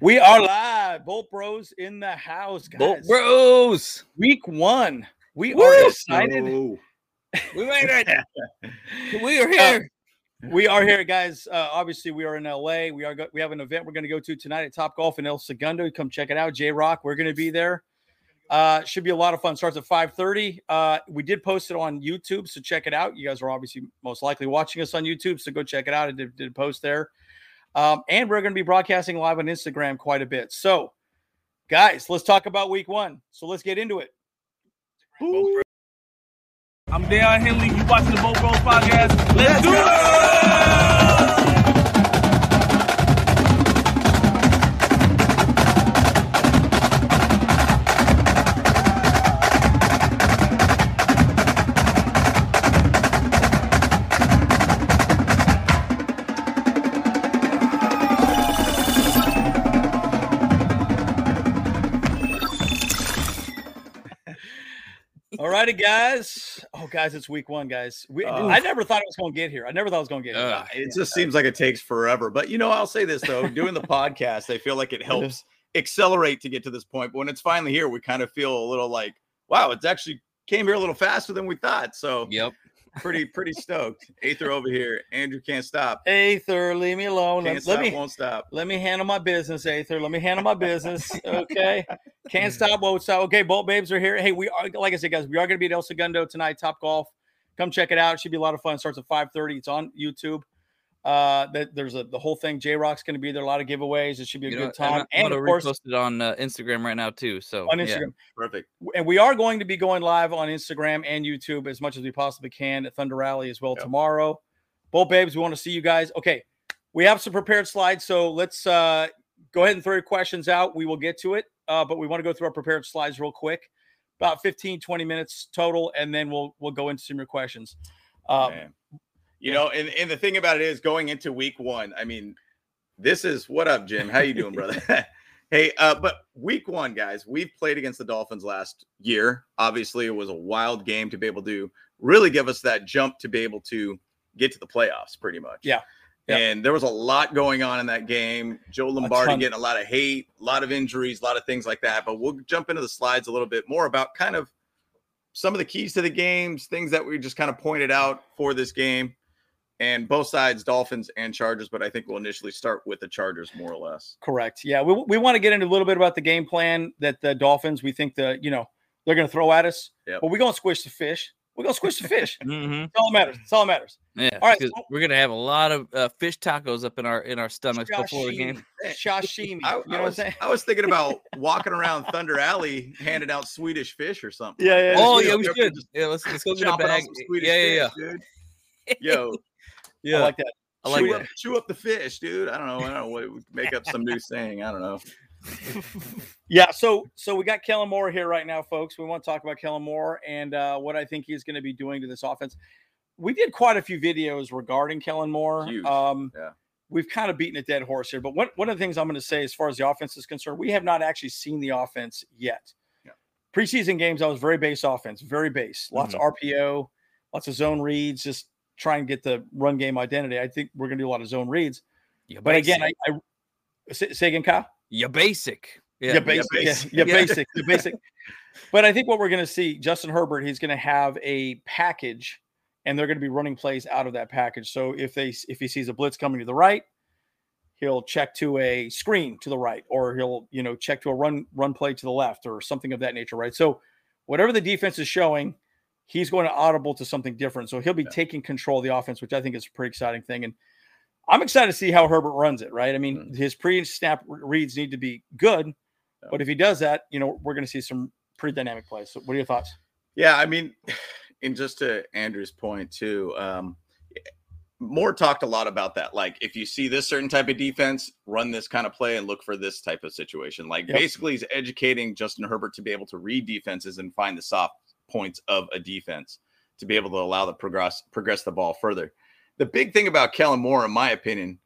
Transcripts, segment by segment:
We are live. Bolt Bros in the house, guys. Bolt Bros. Week one. We Woo! are excited. No. We made it. we are here. We are here, guys. Uh, obviously, we are in LA. We are go- we have an event we're going to go to tonight at Top Golf in El Segundo. Come check it out. J Rock. We're going to be there. Uh, should be a lot of fun. Starts at 5:30. Uh, we did post it on YouTube, so check it out. You guys are obviously most likely watching us on YouTube, so go check it out. I did, did post there. Um, and we're going to be broadcasting live on Instagram quite a bit. So, guys, let's talk about week one. So let's get into it. I'm Dale Henley. You watching the Bolt Bros podcast? Let's, do it! Righty, guys. Oh, guys, it's week one, guys. We, Uh, I never thought it was going to get here. I never thought it was going to get here. Uh, It just seems like it takes forever. But you know, I'll say this though, doing the podcast, I feel like it helps accelerate to get to this point. But when it's finally here, we kind of feel a little like, wow, it's actually came here a little faster than we thought. So Yep. Pretty, pretty stoked. Aether over here. Andrew can't stop. Aether, leave me alone. Can't Let, stop, let me won't stop. let me handle my business, Aether. Let me handle my business. Okay. Can't stop, won't stop. Okay, Bolt Babes are here. Hey, we are like I said, guys, we are going to be at El Segundo tonight, Top Golf. Come check it out. It should be a lot of fun. It starts at 5:30. It's on YouTube. Uh, that there's a the whole thing. J Rock's going to be there. A lot of giveaways. It should be a You good know, time. I'm And gonna of course, repost it on uh, Instagram right now too. So on yeah. Instagram. Perfect. and we are going to be going live on Instagram and YouTube as much as we possibly can at Thunder Alley as well Yep. tomorrow. Both babes, we want to see you guys. Okay, we have some prepared slides, so let's uh, go ahead and throw your questions out. We will get to it, uh, but we want to go through our prepared slides real quick, about 15, 20 minutes total, and then we'll we'll go into some of your questions. Um, Man. You know, and, and the thing about it is going into week one, I mean, this is what up, Jim? How you doing, brother? hey, uh, but week one, guys, we've played against the Dolphins last year. Obviously, it was a wild game to be able to really give us that jump to be able to get to the playoffs, pretty much. Yeah. Yeah. And there was a lot going on in that game. Joe Lombardi ton. getting a lot of hate, a lot of injuries, a lot of things like that. But we'll jump into the slides a little bit more about kind of some of the keys to the games, things that we just kind of pointed out for this game, and both sides, Dolphins and Chargers. But I think we'll initially start with the Chargers more or less. Correct. Yeah, we, we want to get into a little bit about the game plan that the Dolphins we think the you know they're going to throw at us. Yep. But we're going to squish the fish. We're going to squish the fish. Mhm. That's all that matters. That's all that matters. Yeah. All right, so- we're gonna have a lot of uh, fish tacos up in our in our stomachs before the game. Sashimi. I, you know I what I'm was, saying? I was thinking about walking around Thunder Alley handing out Swedish fish or something. Yeah, like yeah. Oh yeah, we should. Yeah, let's let's go get a bag. some Swedish Yeah, yeah, yeah. dude. Yo, Yeah, I like that. I like chew, that. Up, chew up the fish, dude. I don't know. I don't know what we make up some new saying. I don't know. Yeah, so so we got Kellen Moore here right now, folks. We want to talk about Kellen Moore and uh, what I think he's going to be doing to this offense. We did quite a few videos regarding Kellen Moore. Um, yeah. We've kind of beaten a dead horse here, but one, one of the things I'm going to say as far as the offense is concerned, we have not actually seen the offense yet. Yeah. Preseason games, I was very base offense, very base, lots of RPO, lots of zone reads, just try and get the run game identity. I think we're going to do a lot of zone reads. You But again. I, I say, say again, Kyle. you basic. Yeah, basic. Yeah, basic. yeah, Yeah. basic. Yeah, basic. But I think what we're going to see, Justin Herbert, he's going to have a package, and they're going to be running plays out of that package. So if they if he sees a blitz coming to the right, he'll check to a screen to the right, or he'll you know check to a run run play to the left, or something of that nature, right? So whatever the defense is showing, he's going to audible to something different. So he'll be Yeah. taking control of the offense, which I think is a pretty exciting thing. And I'm excited to see how Herbert runs it, right? I mean, Mhm. his pre-snap reads need to be good, Yeah. but if he does that, you know, we're going to see some pretty dynamic plays. So what are your thoughts? Yeah, I mean, and just to Andrew's point too, um, Moore talked a lot about that. Like, if you see this certain type of defense, run this kind of play and look for this type of situation. Like, Yep. basically, he's educating Justin Herbert to be able to read defenses and find the soft points of a defense to be able to allow the progress progress the ball further. The big thing about Kellen Moore, in my opinion,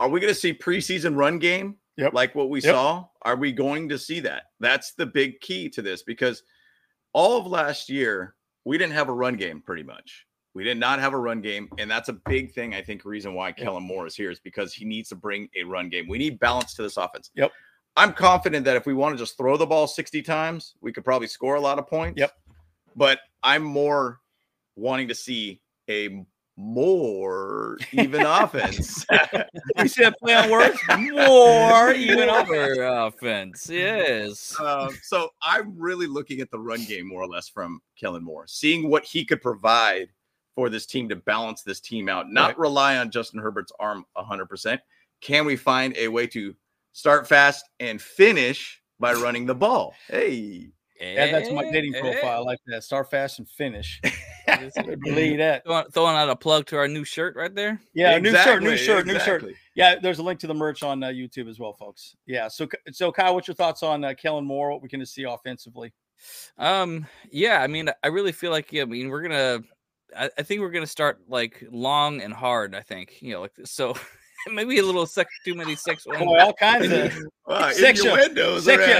are we going to see preseason run game Yep. like what we Yep. saw? Are we going to see that? That's the big key to this because all of last year we didn't have a run game pretty much. We did not have a run game, and that's a big thing. I think reason why Kellen Moore is here is because he needs to bring a run game. We need balance to this offense. Yep. I'm confident that if we want to just throw the ball 60 times, we could probably score a lot of points. Yep. But I'm more wanting to see a more even offense. You see that play on words? More even. Over offense. Yes. um, so I'm really looking at the run game more or less from Kellen Moore, seeing what he could provide for this team to balance this team out, not Right. rely on Justin Herbert's arm 100%. Can we find a way to start fast and finish by running the ball? Hey, Yeah, that's my dating Eh, profile. I like that. Start fast and finish. eh. Believe that. Throwing, throwing out a plug to our new shirt right there. Yeah, new shirt, new Exactly, shirt, new shirt. Yeah, there's a link to the merch on uh, YouTube as well, folks. Yeah. So, so Kyle, what's your thoughts on uh, Kellen Moore? What we can see offensively? Um, yeah, I mean, I really feel like, yeah, I mean, we're gonna, I, I think we're gonna start like long and hard. I think, you know, like so, maybe a little sec, too many six one. Boy, all kinds of Wow, Section- innuendos section,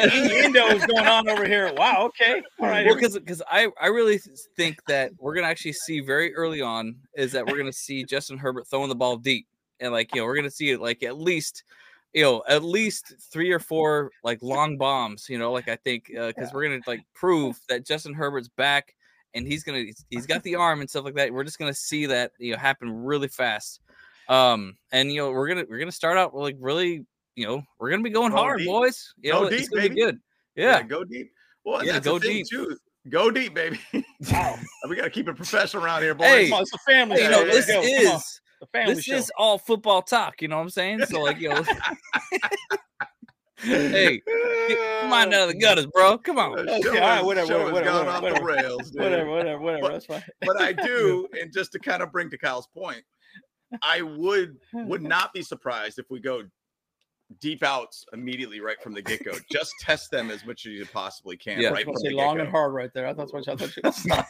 around here. innuendos going on over here. Wow. Okay. All right. Well, because because I I really think that we're gonna actually see very early on is that we're gonna see Justin Herbert throwing the ball deep and like you know we're gonna see it like at least you know at least three or four like long bombs you know like I think uh, because we're gonna like prove that Justin Herbert's back and he's gonna he's- he's got the arm and stuff like that. We're just gonna see that you know happen really fast. Um and you know we're gonna we're gonna start out like really you know we're gonna be going Go hard deep. boys. You Go know it's gonna be good. Yeah. go deep. Well, Yeah, that's go deep. too. Go deep, baby. Wow. we got to keep it professional around here, boys. Hey, Come on, it's a family. Hey, you know, this go. Is the family this show. is all football talk. You know what I'm saying? So like, you know, hey, get- come on out of the gutters, bro. Come on. The Okay, show all right, has- whatever, whatever, whatever, off whatever. the rails, dude. whatever, whatever, whatever. That's fine. But I do, and just to kind of bring to Kyle's point, I would would not be surprised if we go deep outs immediately right from the get go. Just test them as much as you possibly can. Yeah. Right from say the long and get-go. hard right there. I thought that's what I thought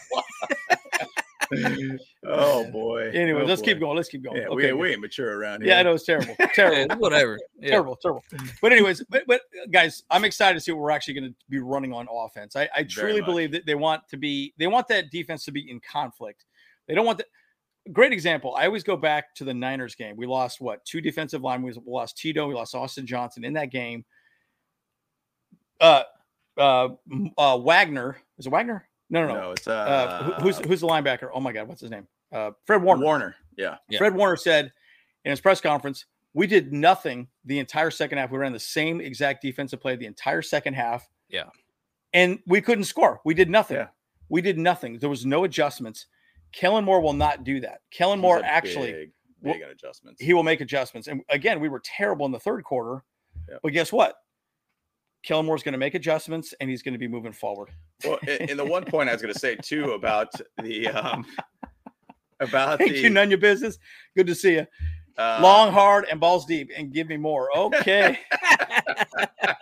you. oh boy. anyway, Oh, let's keep going. Let's keep going. Yeah, okay. we, we ain't mature around here. yeah, I know it's terrible. Terrible. Yeah, whatever. Yeah. terrible, terrible. But anyways, but, but guys, I'm excited to see what we're actually going to be running on offense. I, I truly believe that they want to be they want that defense to be in conflict. They don't want the great example. I always go back to the Niners game. We lost what two defensive line. We lost Tito. We lost Austin Johnson in that game. Uh, uh, uh Wagner is it Wagner? No, no, no. No, it's Uh, uh, who's who's the linebacker? Oh my God, what's his name? Uh, Fred Warner. Warner. Yeah. Yeah. Fred Warner said in his press conference, "We did nothing the entire second half. We ran the same exact defensive play the entire second half. Yeah. and we couldn't score. We did nothing. Yeah. We did nothing. There was no adjustments. Kellen Moore will not do that. Kellen Moore actually big, big adjustments. he will make adjustments. And again, we were terrible in the third quarter, but guess what? Kellen Moore's going to make adjustments and he's going to be moving forward. Well, and and the one point I was going to say too about the um about Thank the you, none your business. Good to see you. uh, Long, hard, and balls deep, and give me more. Okay.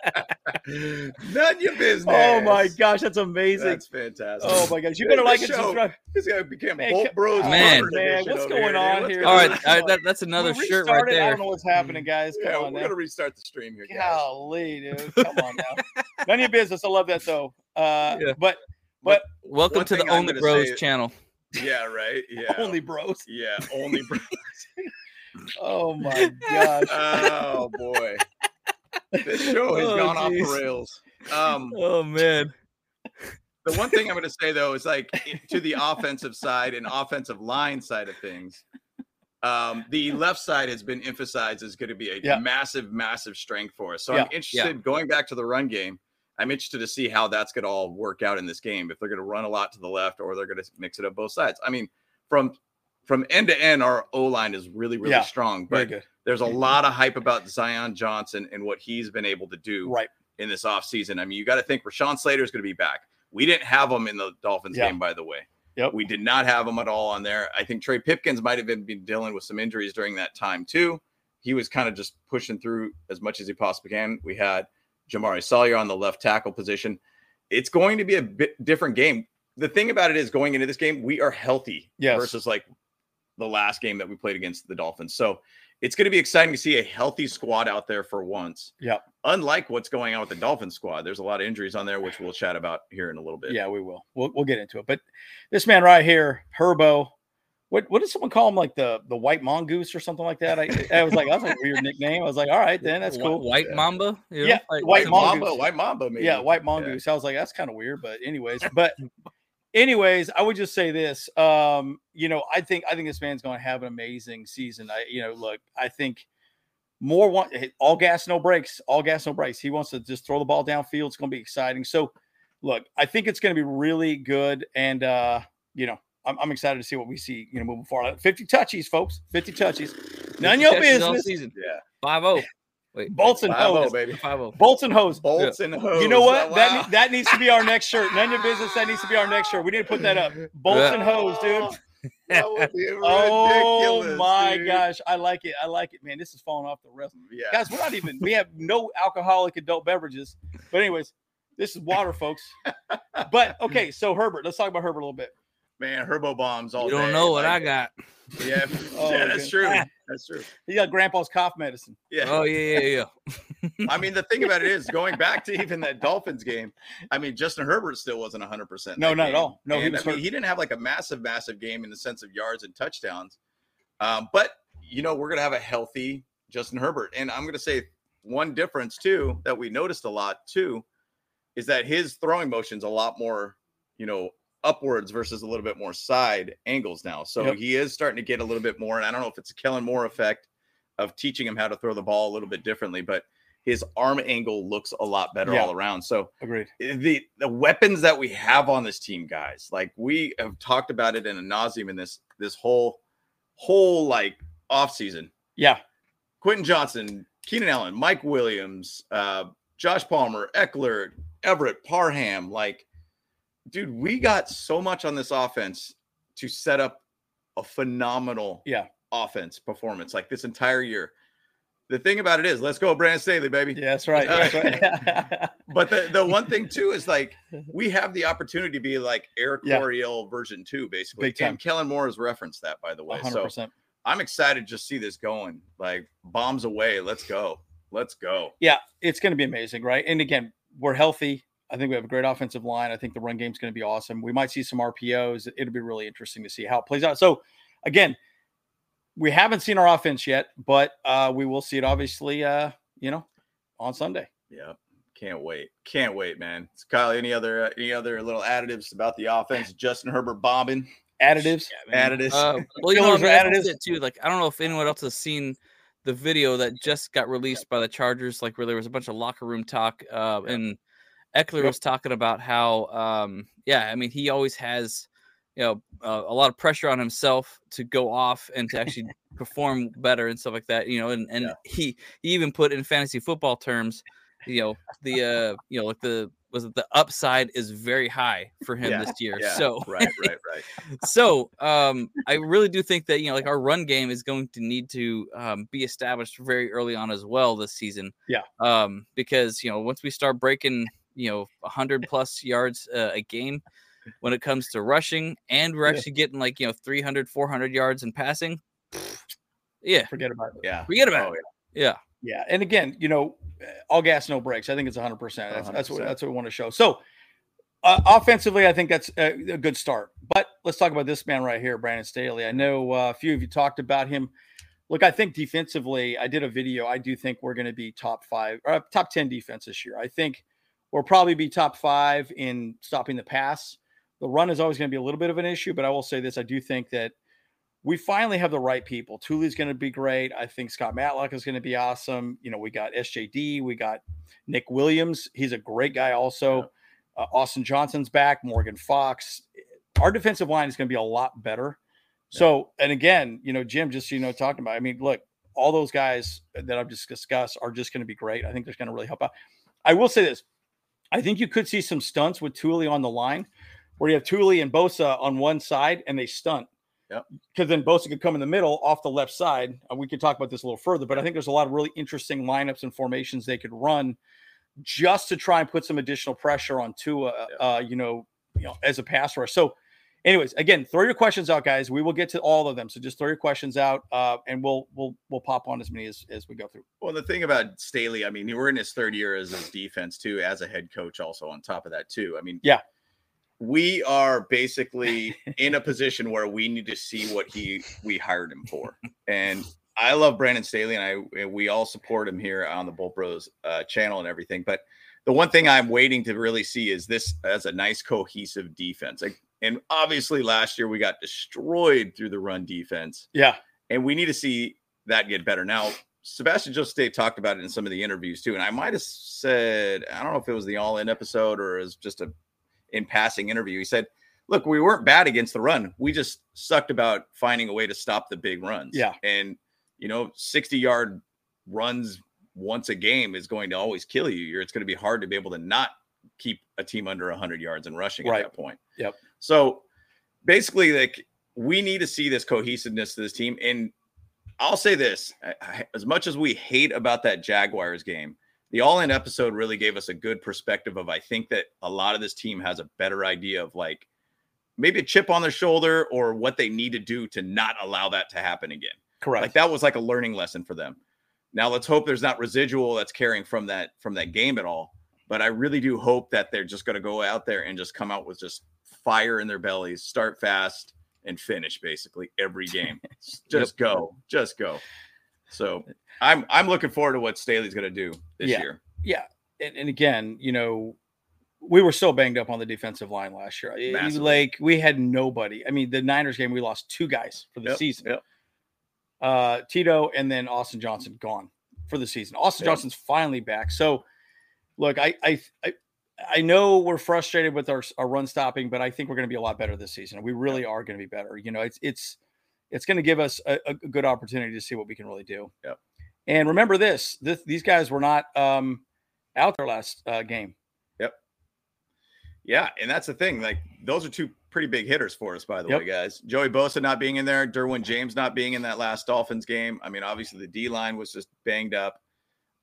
none of your business. oh my gosh, that's amazing. that's fantastic. Oh my gosh, you better this like and subscribe. This guy became Man, Bolt Bros. Man. Man, what's going here, on dude. Here? going All right, on? Let's all right, go. that, that's another We shirt right restarted. I don't know what's happening, guys. Come Yeah, on we're now. gonna restart the stream here, guys. Golly, dude. Come on now. None of your business. I love that though. Uh, Yeah. but But Welcome to the Only Bros say- channel. yeah, right. Yeah, only bros. Yeah, only. Bro- Oh my gosh. oh boy, this show has Oh, gone off the rails. Um, Oh man. the one thing I'm going to say though is like to the offensive side and offensive line side of things. Um, the left side has been emphasized as going to be a Yeah. massive, massive strength for us. So Yeah. I'm interested going back to the run game. I'm interested to see how that's going to all work out in this game. If they're going to run a lot to the left or they're going to mix it up both sides. I mean, from from end to end, our O line is really, really Yeah. strong. But there's a mm-hmm. lot of hype about Zion Johnson and what he's been able to do Right. in this offseason. I mean, you got to think Rashawn Slater is going to be back. We didn't have him in the Dolphins Yeah. game, by the way. Yep. We did not have him at all on there. I think Trey Pipkins might have been, been dealing with some injuries during that time, too. He was kind of just pushing through as much as he possibly can. We had Jamaree Salyer on the left tackle position. It's going to be a bit different game. The thing about it is, going into this game, we are healthy Yes. versus like the last game that we played against the Dolphins. So it's going to be exciting to see a healthy squad out there for once. Yep. Unlike what's going on with the Dolphin squad, there's a lot of injuries on there, which we'll chat about here in a little bit. Yeah, we will. We'll we'll get into it. But this man right here, Herbo, what what did someone call him? Like the the white mongoose or something like that? I, I was like, that's a weird nickname. I was like, all right, then that's cool. White Yeah. Mamba. you know, Yeah, like- White White. Mamba, White Mamba, maybe. Yeah, white mongoose. I was like, that's kind of weird, but anyways, but anyways, I would just say this. Um, you know, I think I think this man's going to have an amazing season. I, you know, look, I think more want all gas, no brakes, all gas, no brakes. He wants to just throw the ball downfield. It's going to be exciting. So, look, I think it's going to be really good, and uh, you know, I'm, I'm excited to see what we see. You know, moving forward. 50 touchies, folks. 50 touchies. None of your Catches all business. season. Yeah. Five zero. Wait, Bolts and oh, hose. baby. five zero. Bolts and hose. Bolts and hose. You know what? Wow. That that needs to be our next shirt. None of your business. That needs to be our next shirt. We need to put that up. Bolts Yeah. and hose, dude. That would be Oh my dude. gosh, I like it. I like it, man. This is falling off the rails, Yeah. guys. We're not even. We have no alcoholic adult beverages. But anyways, this is water, folks. But okay, so Herbert. Let's talk about Herbert a little bit. Man, Herbo bombs all You don't day, know what I got. Yeah, Oh, yeah, that's okay. true. That's true. He got Grandpa's cough medicine. Yeah. Oh yeah, yeah, yeah. I mean, the thing about it is, going back to even that Dolphins game, I mean, Justin Herbert still wasn't 100%. No, that not at all. No, he And, was I mean, he didn't have like a massive, massive game in the sense of yards and touchdowns. Um, but, you know, we're going to have a healthy Justin Herbert. And I'm going to say one difference, too, that we noticed a lot, too, is that his throwing motion's a lot more, you know, upwards versus a little bit more side angles now. So Yep. he is starting to get a little bit more. And I don't know if it's a Kellen Moore effect of teaching him how to throw the ball a little bit differently, but his arm angle looks a lot better Yeah. all around. So Agreed. the the weapons that we have on this team, guys, like we have talked about it in a nauseum in this this whole whole like off season. Yeah. Quentin Johnston, Keenan Allen, Mike Williams, uh, Josh Palmer, Ekeler, Everett, Parham, like, dude, we got so much on this offense to set up a phenomenal Yeah. offense performance like this entire year. The thing about it is, let's go, Brandon Staley, baby. Yeah, that's right. That's right. But the, the one thing too is like we have the opportunity to be like Eric Yeah. Version two, basically. Big time. And Kellen Moore has referenced that, by the way. hundred So. I'm excited to just see this going. Like bombs away. Let's go. Let's go. Yeah, it's going to be amazing, right? And again, we're healthy. I think we have a great offensive line. I think the run game's going to be awesome. We might see some RPOs. It'll be really interesting to see how it plays out. So, again, we haven't seen our offense yet, but uh, we will see it obviously, uh, you know, on Sunday. Yeah. Can't wait. Can't wait, man. Kyle, any other uh, any other little additives about the offense? Justin Herbert bombing. Additives. Additives. Uh, well, you know, Fillers I or additives? it too. Like, I don't know if anyone else has seen the video that just got released by the Chargers, like where there was a bunch of locker room talk, uh, and Ekeler Yep. was talking about how, um, yeah, I mean, he always has, you know, uh, a lot of pressure on himself to go off and to actually perform better and stuff like that. You know, and and Yeah. he he even put in fantasy football terms, you know, the uh, you know, like the was it the upside is very high for him Yeah, this year. yeah. So right, right, right. so um i really do think that you know like our run game is going to need to um, be established very early on as well this season Yeah. um because you know once we start breaking you know 100 plus yards uh, a game when it comes to rushing and we're Yeah. actually getting like you know 300 400 yards in passing yeah Forget about it. Yeah. forget about Oh, it yeah Yeah, and again, you know, uh, all gas, no brakes. I think it's 100. percent That's that's what that's what we want to show. So, uh, offensively, I think that's a, a good start. But let's talk about this man right here, Brandon Staley. I know uh, a few of you talked about him. Look, I think defensively, I did a video. I do think we're going to be top five or uh, top 10 defense this year. I think we'll probably be top five in stopping the pass. The run is always going to be a little bit of an issue, but I will say this: I do think that we finally have the right people. Tuli's going to be great. I think Scott Matlock is going to be awesome. You know, we got SJD, we got Nick Williams. He's a great guy. Also, uh, Austin Johnson's back. Morgan Fox. Our defensive line is going to be a lot better. So, and again, you know, Jim, just you know, talking about. I mean, look, all those guys that I've just discussed are just going to be great. I think they're going to really help out. I will say this: I think you could see some stunts with Tuli on the line, where you have Tuli and Bosa on one side and they stunt because then Bosa could come in the middle off the left side. Uh, we could talk about this a little further, but I think there's a lot of really interesting lineups and formations they could run just to try and put some additional pressure on Tua, uh, you know, you know, as a pass rush. So anyways, again, throw your questions out, guys. We will get to all of them. So just throw your questions out, uh, and we'll we'll we'll pop on as many as, as we go through. Well, the thing about Staley, I mean, we're in his third year as his defense too, as a head coach. Also on top of that too, I mean, Yeah. we are basically in a position where we need to see what he we hired him for, and I love Brandon Staley, and I we all support him here on the Bolt Bros uh, channel and everything. But the one thing I'm waiting to really see is this as a nice cohesive defense. Like, and obviously last year we got destroyed through the run defense Yeah, and we need to see that get better. Now, Sebastian Joseph talked about it in some of the interviews too, and I might have said I don't know if it was the All In episode or was just a in passing interview. He said, "Look, we weren't bad against the run. We just sucked about finding a way to stop the big runs. Yeah. and you know, sixty yard runs once a game is going to always kill you. You're, it's going to be hard to be able to not keep a team under 100 yards and rushing Right. at that point. Yep. So basically, like we need to see this cohesiveness to this team. And I'll say this: as much as we hate about that Jaguars game, the all-in episode really gave us a good perspective of. I think that a lot of this team has a better idea of like maybe a chip on their shoulder or what they need to do to not allow that to happen again. correct. Like that was like a learning lesson for them. Now let's hope there's not residual that's carrying from that from that game at all. But I really do hope that they're just going to go out there and just come out with just fire in their bellies, start fast and finish basically every game. just go, just go. So I'm I'm looking forward to what Staley's going to do this Yeah. year. yeah, and, and again, you know, we were so banged up on the defensive line last year. Massively. Like we had nobody. I mean, the Niners game, we lost two guys for the Yep, season. yep. Uh, Tito and then Austin Johnson gone for the season. Austin Yep. Johnson's finally back. So, look, I, I, I, I know we're frustrated with our, our run stopping, but I think we're going to be a lot better this season. We really are going to be better. You know, it's it's it's going to give us a, a good opportunity to see what we can really do. Yep. And remember this: this these guys were not um, out there last uh, game. Yep. Yeah, and that's the thing. Like those are two pretty big hitters for us, by the Yep. way, guys. Joey Bosa not being in there, Derwin James not being in that last Dolphins game. I mean, obviously the D line was just banged up.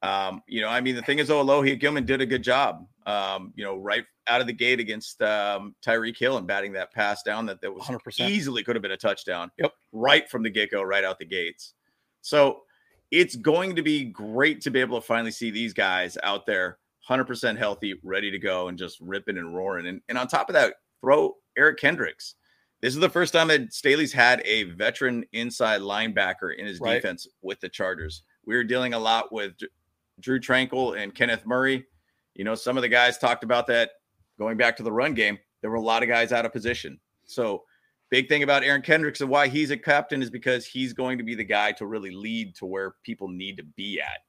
Um, you know, I mean, the thing is, though, Alohi Gilman did a good job. Um, you know, right out of the gate against um, Tyreek Hill and batting that pass down that that was 100%. easily could have been a touchdown. Yep. right from the get go, right out the gates. So it's going to be great to be able to finally see these guys out there 100% healthy, ready to go, and just ripping and roaring. And, and on top of that, throw Eric Kendricks. This is the first time that Staley's had a veteran inside linebacker in his Right. defense with the Chargers. We were dealing a lot with Drue Tranquill and Kenneth Murray. You know, some of the guys talked about that going back to the run game. There were a lot of guys out of position. So, big thing about Aaron Kendricks and why he's a captain is because he's going to be the guy to really lead to where people need to be at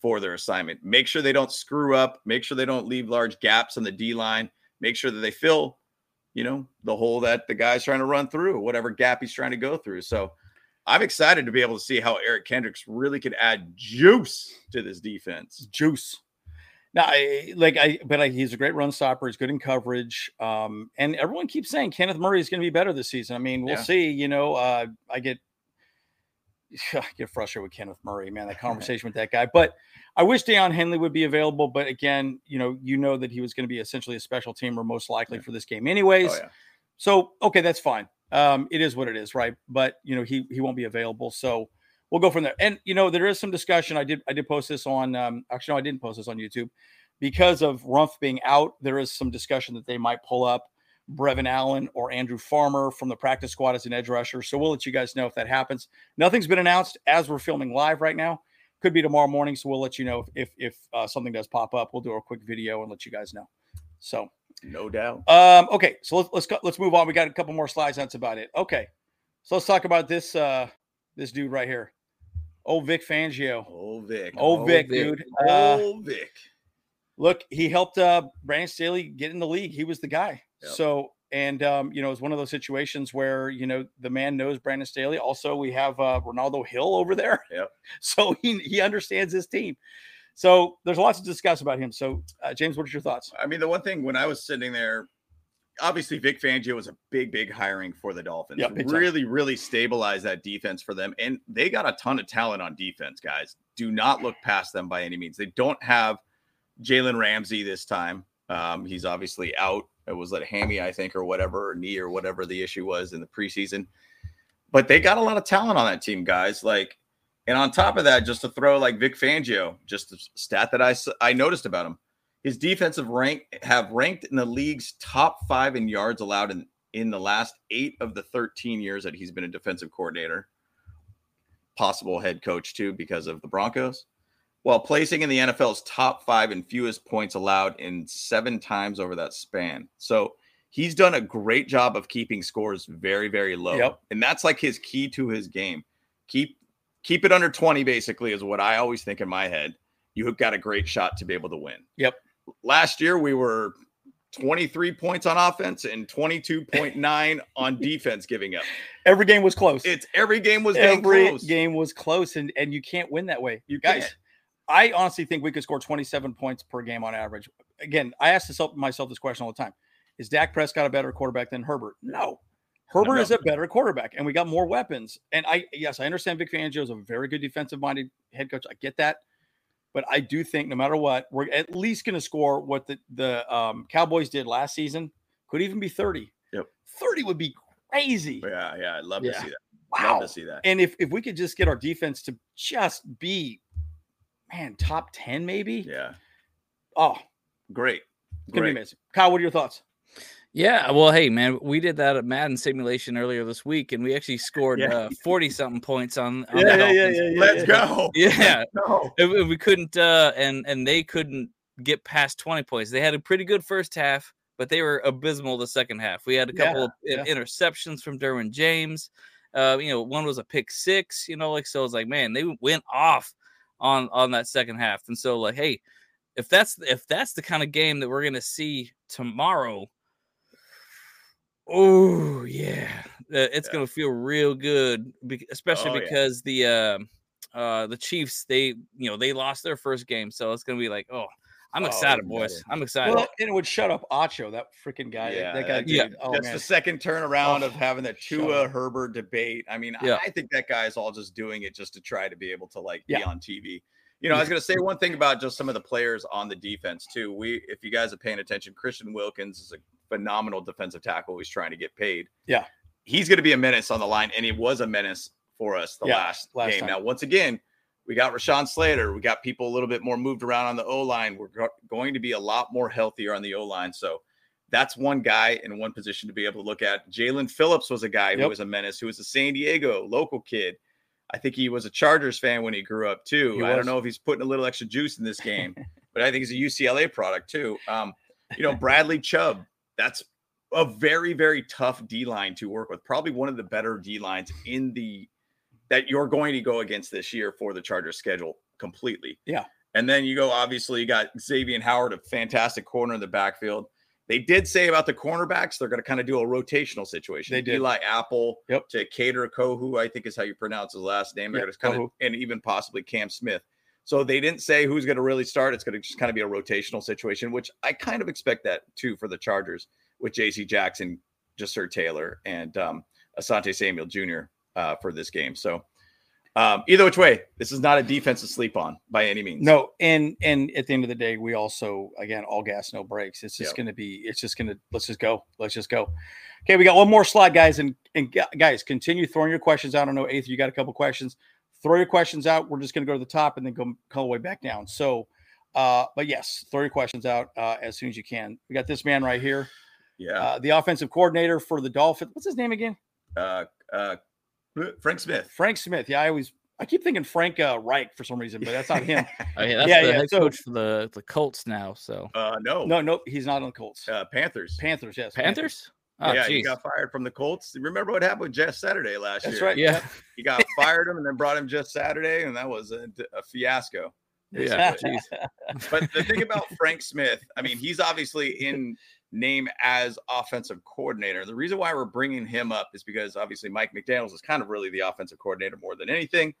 for their assignment. Make sure they don't screw up, make sure they don't leave large gaps on the D line, make sure that they fill, you know, the hole that the guy's trying to run through, whatever gap he's trying to go through. So I'm excited to be able to see how Eric Kendricks really could add juice to this defense. juice. Now, I, like I, but I, he's a great run stopper. He's good in coverage. Um, and everyone keeps saying Kenneth Murray is going to be better this season. I mean, we'll Yeah. see. You know, uh, I get I get frustrated with Kenneth Murray, man. That conversation with that guy. But I wish Daiyan Henley would be available. But again, you know, you know that he was going to be essentially a special teamer, most likely for this game, anyways. Oh, yeah. So okay, that's fine. Um, it is what it is, right? But you know, he he won't be available, so we'll go from there. And you know, there is some discussion. I did I did post this on um, actually no, I didn't post this on YouTube because of Rumph being out. There is some discussion that they might pull up Brevin Allen or Andrew Farmer from the practice squad as an edge rusher. So we'll let you guys know if that happens. Nothing's been announced as we're filming live right now. Could be tomorrow morning, so we'll let you know if if, if uh, something does pop up. We'll do a quick video and let you guys know. So. No doubt. Um, okay, so let's let's go, let's move on. We got a couple more slides. That's about it. Okay, so let's talk about this uh this dude right here, old Vic Fangio. Oh, Vic. Old Old Vic, Vic. dude. Uh, Oh, Vic. look, he helped uh Brandon Staley get in the league. He was the guy. Yep. So and um, you know, it's one of those situations where you know the man knows Brandon Staley. Also, we have uh Renaldo Hill over there. Yep. So he he understands his team. So there's lots to discuss about him. So uh, James, what are your thoughts? I mean, the one thing when I was sitting there, obviously Vic Fangio was a big, big hiring for the Dolphins. Yeah, big time. really, really stabilized that defense for them. And they got a ton of talent on defense, guys. Do not look past them by any means. They don't have Jalen Ramsey this time. Um, he's obviously out It was like a hammy, I think, or whatever, or knee or whatever the issue was in the preseason. But they got a lot of talent on that team, guys. Like, and on top of that, just to throw like Vic Fangio, just a stat that I I noticed about him, his defensive rank have ranked in the league's top five in yards allowed in in the last eight of the 13 years that he's been a defensive coordinator, possible head coach too, because of the Broncos, while placing in the NFL's top five in fewest points allowed in seven times over that span. So he's done a great job of keeping scores very, very low. Yep. And that's like his key to his game. Keep keep it under 20, basically, is what I always think in my head. You've got a great shot to be able to win. Yep. Last year we were 23 points on offense and 22.9 on defense giving up. Every game was close. It's every game was Every close. game was close, and and you can't win that way. You guys, can't. I honestly think we could score 27 points per game on average. Again, I ask myself this question all the time: Is Dak Prescott a better quarterback than Herbert? No. Herbert is a better quarterback, and we got more weapons. And I, yes, I understand Vic Fangio is a very good defensive-minded head coach. I get that, but I do think no matter what, we're at least going to score what the the um, Cowboys did last season. Could even be 30. Yep. 30 would be crazy. Yeah, yeah, I'd love Yeah. to see that. Wow. Love to see that. And if if we could just get our defense to just be, man, top ten maybe. Yeah, Oh, great. it's gonna Great. be amazing. Kyle, what are your thoughts? Yeah, well, hey, man, we did that at Madden simulation earlier this week, and we actually scored Yeah. uh, forty something points on. on Yeah, the yeah, yeah, yeah, Let's go. Yeah, No. and we- we couldn't, uh, and and they couldn't get past twenty points. They had a pretty good first half, but they were abysmal the second half. We had a couple Yeah, of yeah. interceptions from Derwin James. Uh, you know, one was a pick six. You know, like so, it's like, man, they went off on on that second half, and so like, hey, if that's if that's the kind of game that we're gonna see tomorrow. Oh yeah, Uh, it's Yeah. gonna feel real good, bec- especially Oh, yeah. because the uh, uh, the Chiefs they you know they lost their first game, so it's gonna be like, oh, I'm Oh, excited, brother. boys. I'm excited. Well, and it would shut up Acho, that freaking guy. Yeah, that guy. that- yeah. Oh That's man. the second turnaround Oh, of having the shut Tua. Herbert debate. I mean, I- Yeah. I think that guy's all just doing it just to try to be able to like be on TV. You know, I was going to say one thing about just some of the players on the defense too. We, if you guys are paying attention, Christian Wilkins is a phenomenal defensive tackle. He's trying to get paid. Yeah. he's going to be a menace on the line, and he was a menace for us the Yeah, last, last game. time. Now, once again, we got Rashawn Slater. We got people a little bit more moved around on the O line. We're go- going to be a lot more healthier on the O line. So that's one guy in one position to be able to look at. Jalen Phillips was a guy who was a menace, who was a San Diego local kid. I think he was a Chargers fan when he grew up too. I don't know if he's putting a little extra juice in this game, but I think he's a UCLA product too. Um, you know, Bradley Chubb, that's a very, very tough D line to work with. Probably one of the better D lines in the that you're going to go against this year for the Chargers schedule completely. Yeah. And then you go, obviously, you got Xavier Howard, a fantastic corner in the backfield. They did say about the cornerbacks, they're going to kind of do a rotational situation. They did. Eli Apple Yep. to Kader Kohou, I think is how you pronounce his last name. They're Yeah, going to kind of, and even possibly Cam Smith. So they didn't say who's going to really start. It's going to just kind of be a rotational situation, which I kind of expect that too for the Chargers with JC Jackson, Ja'Sir Taylor, and um, Asante Samuel Jr. Uh, for this game. So um, either which way, this is not a defense to sleep on by any means. No, and and at the end of the day, we also again all gas, no brakes. It's just Yep. going to be. It's just going to. Let's just go. Let's just go. Okay, we got one more slide, guys, and and guys, continue throwing your questions out. I don't know Eighth, you got a couple questions. Throw your questions out. We're just going to go to the top and then go all the way back down. So, uh, but yes, throw your questions out uh, as soon as you can. We got this man right here, Yeah. uh, the offensive coordinator for the Dolphins. What's his name again? Uh, uh, Frank Smith. Frank Smith. Yeah, I always I keep thinking Frank uh, Reich for some reason, but that's not him. Oh, yeah, that's Yeah, the yeah, head so- coach for the the Colts now. So uh, no, no, no, he's not on the Colts. uh, Panthers. Panthers, yes. Panthers. Oh, yeah, he got fired from the Colts. Remember what happened with Jeff Saturday last That's year? right. Yeah, He got fired him and then brought him just Saturday, and that was a, a fiasco. yeah. Basically. But the thing about Frank Smith, I mean, he's obviously in name as offensive coordinator. The reason why we're bringing him up is because obviously Mike McDaniels is kind of really the offensive coordinator more than anything.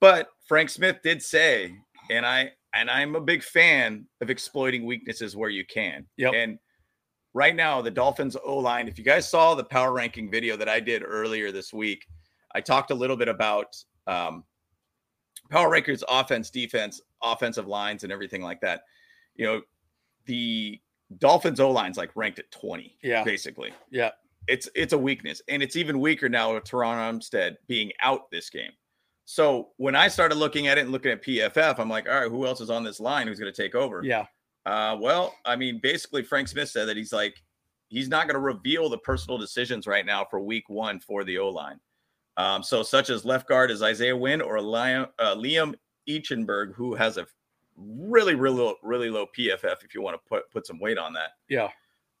But Frank Smith did say, and I and I'm a big fan of exploiting weaknesses where you can. Yep. And right now, the Dolphins O line. If you guys saw the power ranking video that I did earlier this week, I talked a little bit about um, power rankings, offense, defense, offensive lines, and everything like that. You know, the Dolphins O line's like ranked at 20, Yeah. basically. Yeah. It's it's a weakness, and it's even weaker now with Terron Armstead being out this game. So when I started looking at it and looking at PFF, I'm like, all right, who else is on this line who's going to take over? Yeah. Uh, well, I mean, basically, Frank Smith said that he's like, he's not going to reveal the personal decisions right now for week one for the O line. Um, so, such as left guard is Isaiah Wynn or Liam, uh, Liam Eichenberg, who has a really, really, low, really low PFF if you want to put, put some weight on that. Yeah.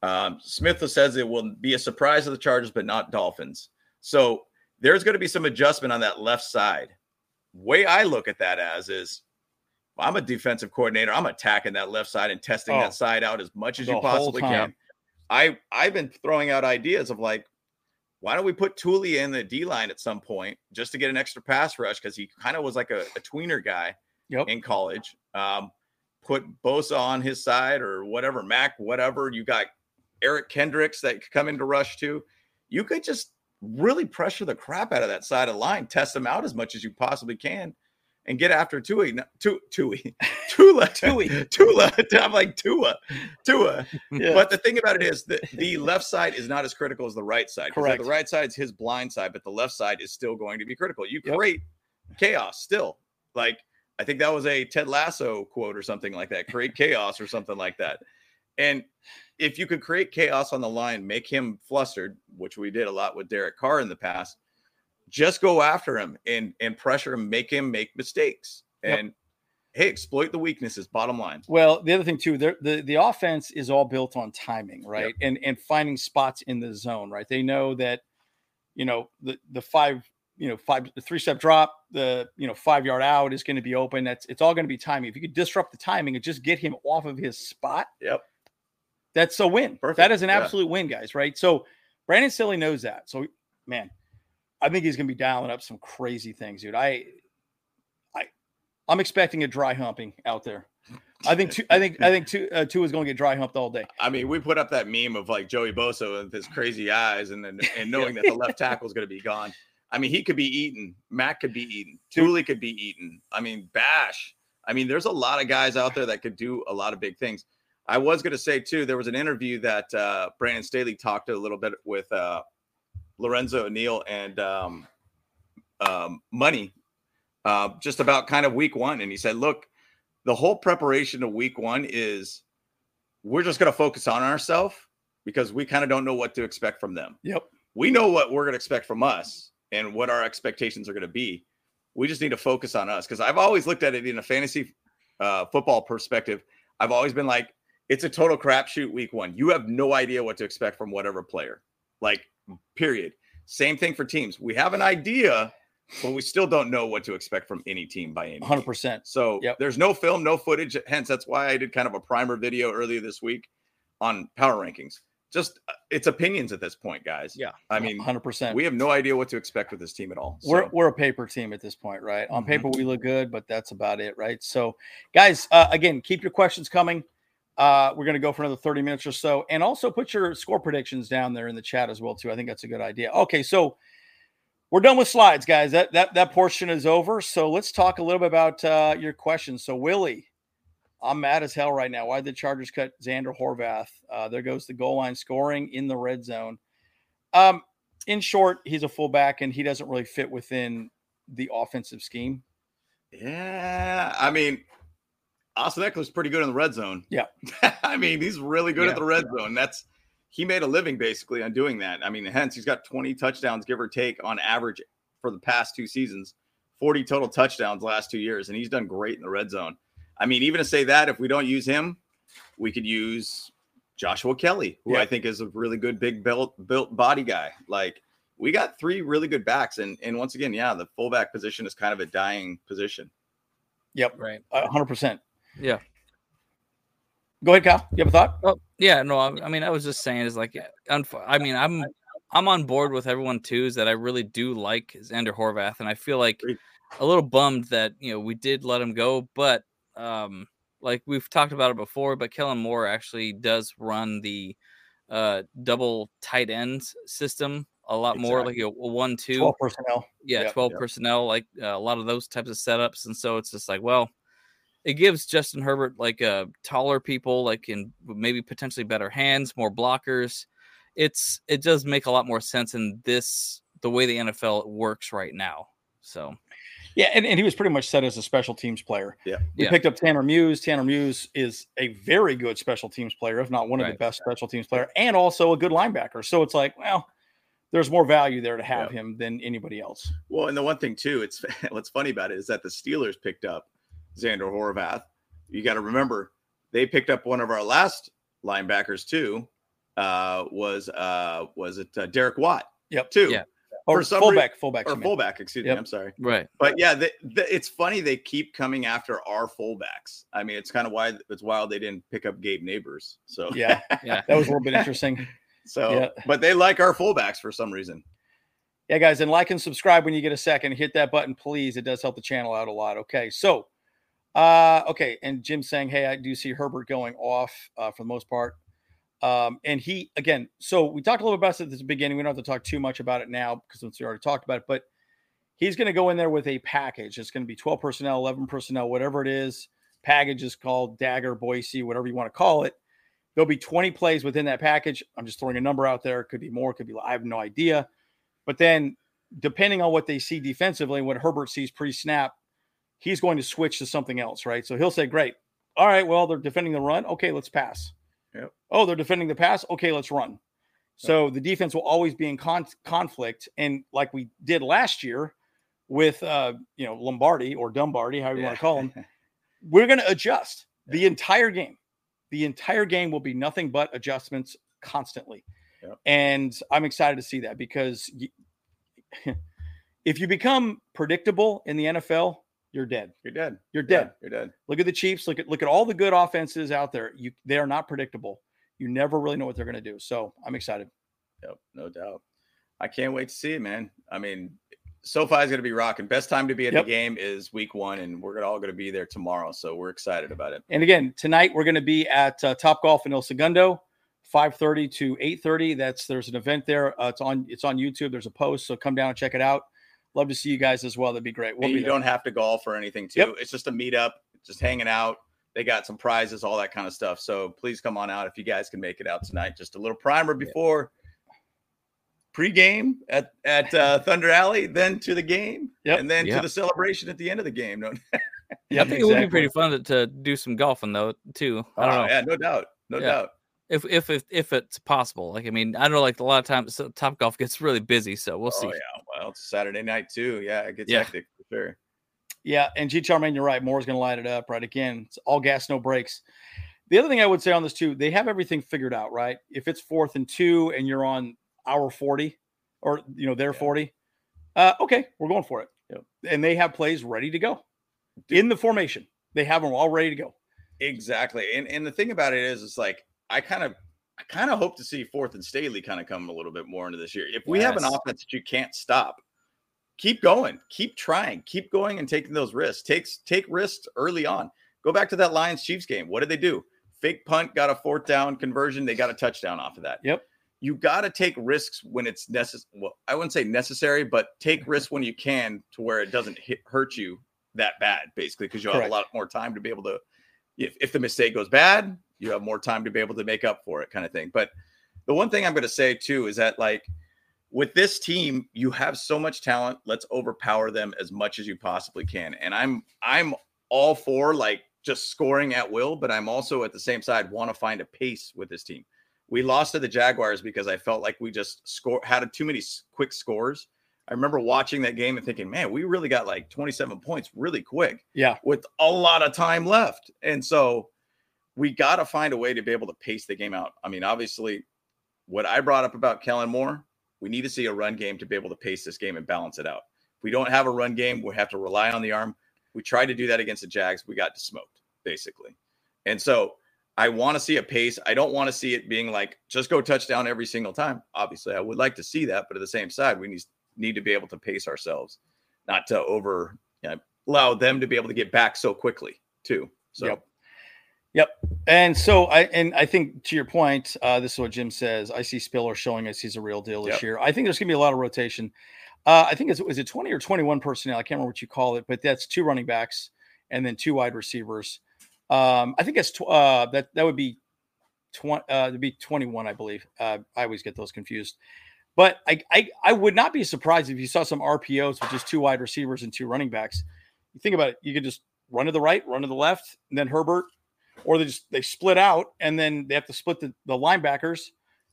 Um, Smith says it will be a surprise to the Chargers, but not Dolphins. So, there's going to be some adjustment on that left side. Way I look at that as is I'm a defensive coordinator. I'm attacking that left side and testing Oh. that side out as much as you possibly can. I I've been throwing out ideas of like, why don't we put Tuli in the D line at some point just to get an extra pass rush because he kind of was like a, a tweener guy Yep. in college. Um, put Bosa on his side or whatever, Mack, whatever. You got Eric Kendricks that could come into rush too. You could just really pressure the crap out of that side of the line, test them out as much as you possibly can, and get after Tui. no, Tu- Tui, Tula, Tui. Tula. I'm like Tua, Tua. Yeah. But the thing about it is that the left side is not as critical as the right side. Correct. The right side's his blind side, but the left side is still going to be critical. You Yep. create chaos still. Like I think that was a Ted Lasso quote or something like that. Create chaos or something like that. And if you could create chaos on the line, make him flustered, which we did a lot with Derek Carr in the past, just go after him and and pressure him, make him make mistakes. Yep. And hey, exploit the weaknesses, bottom line. Well, the other thing too, the the offense is all built on timing, right? And and finding spots in the zone, right? They know that, you know, the the five, you know, five the three step drop, the you know five yard out is going to be open. That's it's all going to be timing. If you could disrupt the timing and just get him off of his spot, Yep. that's a win. Perfect, That is an yeah. absolute win, guys. Right? So Brandon Silly knows that. So man, I think he's going to be dialing up some crazy things, dude. I, I, I'm expecting a dry humping out there. I think two, I think I think two uh, two is going to get dry humped all day. I mean, we put up that meme of like Joey Bosa with his crazy eyes and then and knowing that the left tackle is going to be gone. I mean, he could be eaten. Mack could be eaten. Tuli could be eaten. I mean, Bash. I mean, there's a lot of guys out there that could do a lot of big things. I was going to say too, there was an interview that uh, Brandon Staley talked a little bit with uh, Lorenzo O'Neill and um, um, Money, uh, just about kind of week one, and he said, "Look, the whole preparation to week one is we're just going to focus on ourselves because we kind of don't know what to expect from them. Yep. We know what we're going to expect from us and what our expectations are going to be. We just need to focus on us because I've always looked at it in a fantasy uh, football perspective. I've always been like, it's a total crapshoot week one. You have no idea what to expect from whatever player. Like, period. Same thing for teams. We have an idea, but we still don't know what to expect from any team by any 100%. So Yep. there's no film, no footage. Hence, that's why I did kind of a primer video earlier this week on power rankings. Just uh, it's opinions at this point, guys. Yeah. I mean, 100%. we have no idea what to expect with this team at all. we're we're a paper team at this point, right? On Mhm. paper, we look good, but that's about it, right? So, guys, uh, again, keep your questions coming. Uh, we're going to go for another 30 minutes or so, and also put your score predictions down there in the chat as well too. I think that's a good idea. Okay, so we're done with slides, guys. That that that portion is over. So let's talk a little bit about uh, your questions. So Willie, I'm mad as hell right now. Why did the Chargers cut Zander Horvath? Uh, there goes the goal line scoring in the red zone. Um, in short, he's a fullback and he doesn't really fit within the offensive scheme. yeah, I mean, Austin Ekeler's pretty good in the red zone. Yeah. I mean, he's really good Yeah, at the red zone. That's he made a living basically on doing that. I mean, hence he's got 20 touchdowns, give or take, on average for the past two seasons, 40 total touchdowns last two years, and he's done great in the red zone. I mean, even to say that, if we don't use him, we could use Joshua Kelley, who Yeah. I think is a really good big built built body guy. Like we got three really good backs, and and once again, yeah, the fullback position is kind of a dying position. Yep, Right. a hundred percent. Yeah. Go ahead, Kyle. You have a thought? Oh yeah, no. I, I mean, I was just saying is like, I mean, I'm I'm on board with everyone too. Is that I really do like Zander Horvath, and I feel like a little bummed that you know we did let him go, but um, like we've talked about it before, but Kellen Moore actually does run the uh double tight ends system a lot more, like a, a one two. Twelve personnel. yeah, Yep, 12 yep. personnel, like uh, a lot of those types of setups. And so it's just like, well, it gives Justin Herbert like uh taller people, like in maybe potentially better hands, more blockers. It's it does make a lot more sense in this the way the NFL works right now. So Yeah, and, and he was pretty much set as a special teams player. Yeah. We Yeah. picked up Tanner Muse. Tanner Muse is a very good special teams player, if not one of the best special teams player, and also a good linebacker. So it's like, well, there's more value there to have him than anybody else. Well, and the one thing too, it's what's funny about it is that the Steelers picked up Zander Horvath. You got to remember they picked up one of our last linebackers too. Uh, was uh was it uh, Derek Watt? Yep. Too. Yeah. Or For some fullback, fullback, Or fullback, excuse Yep. me. I'm sorry. right. But yeah, the, the, it's funny they keep coming after our fullbacks. I mean, it's kind of why it's wild they didn't pick up Gabe Nabers. So Yeah, Yeah. that was a little bit interesting. so Yeah. but they like our fullbacks for some reason. Yeah, guys, and like and subscribe when you get a second. Hit that button, please. It does help the channel out a lot. Okay, so, uh, okay, and Jim saying, "Hey, I do see Herbert going off uh, for the most part." Um, and he again, so we talked a little bit about this at the beginning. We don't have to talk too much about it now because since we already talked about it. But he's going to go in there with a package. It's going to be twelve personnel, eleven personnel, whatever it is. Package is called Dagger, Boise, whatever you want to call it. There'll be twenty plays within that package. I'm just throwing a number out there. It could be more. Could be. I have no idea. But then, depending on what they see defensively, what Herbert sees pre-snap, he's going to switch to something else, right? So he'll say, "Great, all right, well they're defending the run. Okay, let's pass. Yep. Oh, they're defending the pass. Okay, let's run." So the defense will always be in con- conflict, and like we did last year with uh, you know Lombardi or Dumbardi, however you want to call him, we're going to adjust the entire game. The entire game will be nothing but adjustments constantly. And I'm excited to see that because if you become predictable in the NFL, you're dead. You're dead. You're Yeah, dead. you're dead. Look at the Chiefs. Look at look at all the good offenses out there. You they are not predictable. You never really know what they're going to do. So I'm excited. Yep, no doubt. I can't wait to see it, man. I mean, SoFi is going to be rocking. Best time to be at Yep. the game is week one, and we're all going to be there tomorrow. So we're excited about it. And again, tonight we're going to be at uh, Top Golf in El Segundo, 5:30 to 8:30. That's there's an event there. Uh, it's on it's on YouTube. There's a post, so come down and check it out. Love to see you guys as well. That'd be great. We'll And be you there. don't have to golf or anything, too. Yep. It's just a meetup, just hanging out. They got some prizes, all that kind of stuff. So please come on out if you guys can make it out tonight. Just a little primer before pregame at at uh, Thunder Alley, then to the game, Yep. and then Yeah. to the celebration at the end of the game. No, Yeah, I think it would be pretty fun to, to do some golfing though too. I don't Oh, know yeah, no doubt, no Yeah. doubt. if, if if if it's possible. Like I mean, I know like a lot of times so Top Golf gets really busy, so we'll see. Oh yeah, well, it's Saturday night too. Yeah, it gets Yeah. hectic for sure. Yeah, and G Charmaine, you're right. Moore's going to light it up, right? Again, it's all gas, no brakes. The other thing I would say on this too, they have everything figured out, right? If it's fourth and two and you're on hour 40 or you know, they're Yeah. 40, uh, okay, we're going for it. Yep. And they have plays ready to go in the formation. They have them all ready to go. Exactly. And and the thing about it is, it's like I kind of I kind of hope to see Fourth and Staley kind of come a little bit more into this year. If we have an offense that you can't stop, keep going, keep trying, keep going and taking those risks. Takes take risks early on. Go back to that Lions Chiefs game. What did they do? Fake punt, got a fourth down conversion. They got a touchdown off of that. Yep. You got to take risks when it's necessary. Well, I wouldn't say necessary, but take risks when you can to where it doesn't hit, hurt you that bad, basically, because you'll have a lot more time to be able to if, if the mistake goes bad, you have more time to be able to make up for it, kind of thing. But the one thing I'm going to say too is that like with this team, you have so much talent. Let's overpower them as much as you possibly can. And I'm I'm all for like just scoring at will, but I'm also at the same side want to find a pace with this team. We lost to the Jaguars because I felt like we just score had too many quick scores. I remember watching that game and thinking, man, we really got like 27 points really quick Yeah. with a lot of time left. And so we got to find a way to be able to pace the game out. I mean, obviously, what I brought up about Kellen Moore, we need to see a run game to be able to pace this game and balance it out. If we don't have a run game, we have to rely on the arm. We tried to do that against the Jags. We got smoked, basically. And so I want to see a pace. I don't want to see it being like just go touchdown every single time. Obviously, I would like to see that, but at the same side, we need need to be able to pace ourselves, not to over you know, allow them to be able to get back so quickly too. So Yep. Yep. And so I and I think to your point, uh, this is what Jim says. I see Spiller showing us he's a real deal this Yep. year. I think there's gonna be a lot of rotation. Uh, I think it's is it 20 or 21 personnel. I can't remember what you call it, but that's two running backs and then two wide receivers. Um, I think that's tw- uh, that that would be twenty. Uh, to be twenty one, I believe. Uh, I always get those confused. But I, I I would not be surprised if you saw some RPOs with just two wide receivers and two running backs. You think about it, you could just run to the right, run to the left, and then Herbert, or they just they split out and then they have to split the, the linebackers,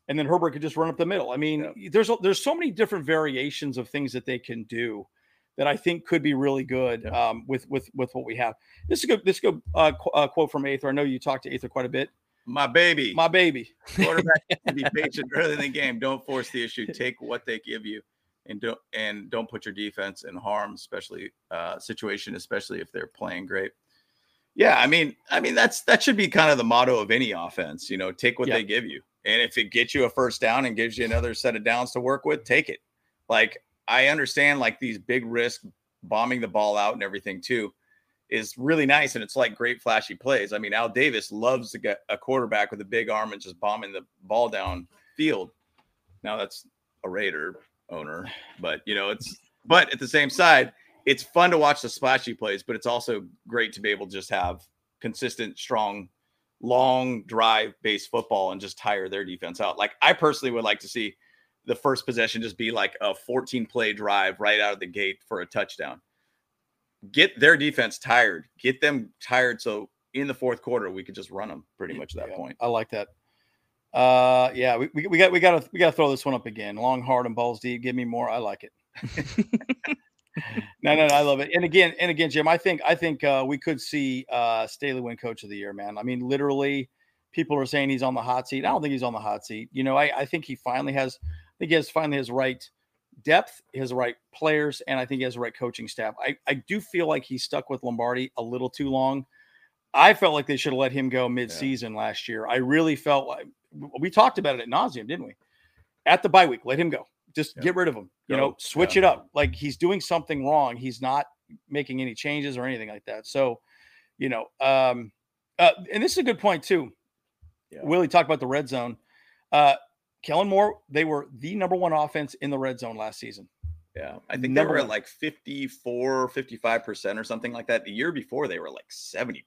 and then Herbert could just run up the middle. I mean, there's there's so many different variations of things that they can do that I think could be really good um, with with with what we have. This is a good this is good uh, qu- uh, quote from Aether. I know you talked to Aether quite a bit. My baby. My baby. quarterback to be patient early in the game. Don't force the issue. Take what they give you, and don't and don't put your defense in harm, especially uh, situation, especially if they're playing great. Yeah, I mean, I mean that's that should be kind of the motto of any offense. You know, take what Yeah. they give you, and if it gets you a first down and gives you another set of downs to work with, take it. Like I understand, like these big risk bombing the ball out and everything too is really nice and it's like great flashy plays. I mean, Al Davis loves to get a quarterback with a big arm and just bombing the ball down field. Now that's a Raider owner, but you know, it's but at the same side, it's fun to watch the splashy plays, but it's also great to be able to just have consistent, strong, long drive based football and just tire their defense out. Like I personally would like to see the first possession just be like a 14 play drive right out of the gate for a touchdown get their defense tired, get them tired. So in the fourth quarter, we could just run them pretty much at that Yeah, point. I like that. Uh, yeah, we, we, we got we got to we got to throw this one up again. Long, hard, and balls deep. Give me more. I like it. no, no, no, I love it. And again, and again, Jim, I think I think uh, we could see uh, Staley win Coach of the Year, man. I mean, literally, people are saying he's on the hot seat. I don't think he's on the hot seat. You know, I, I think he finally has. I think he has finally his right depth, his right players, and I think he has the right coaching staff. I, I do feel like he stuck with Lombardi a little too long. I felt like they should have let him go mid-season last year. I really felt like we talked about it at nauseum, didn't we? At the bye week, let him go. Just Yeah. get rid of him. You Go. know, switch Yeah. it up. Like he's doing something wrong. He's not making any changes or anything like that. So, you know, um, uh, and this is a good point too. Yeah. Willie talked about the red zone. Uh, Kellen Moore, they were the number one offense in the red zone last season. Yeah. I think Number they were at like 54, 55% or something like that. The year before, they were like 70%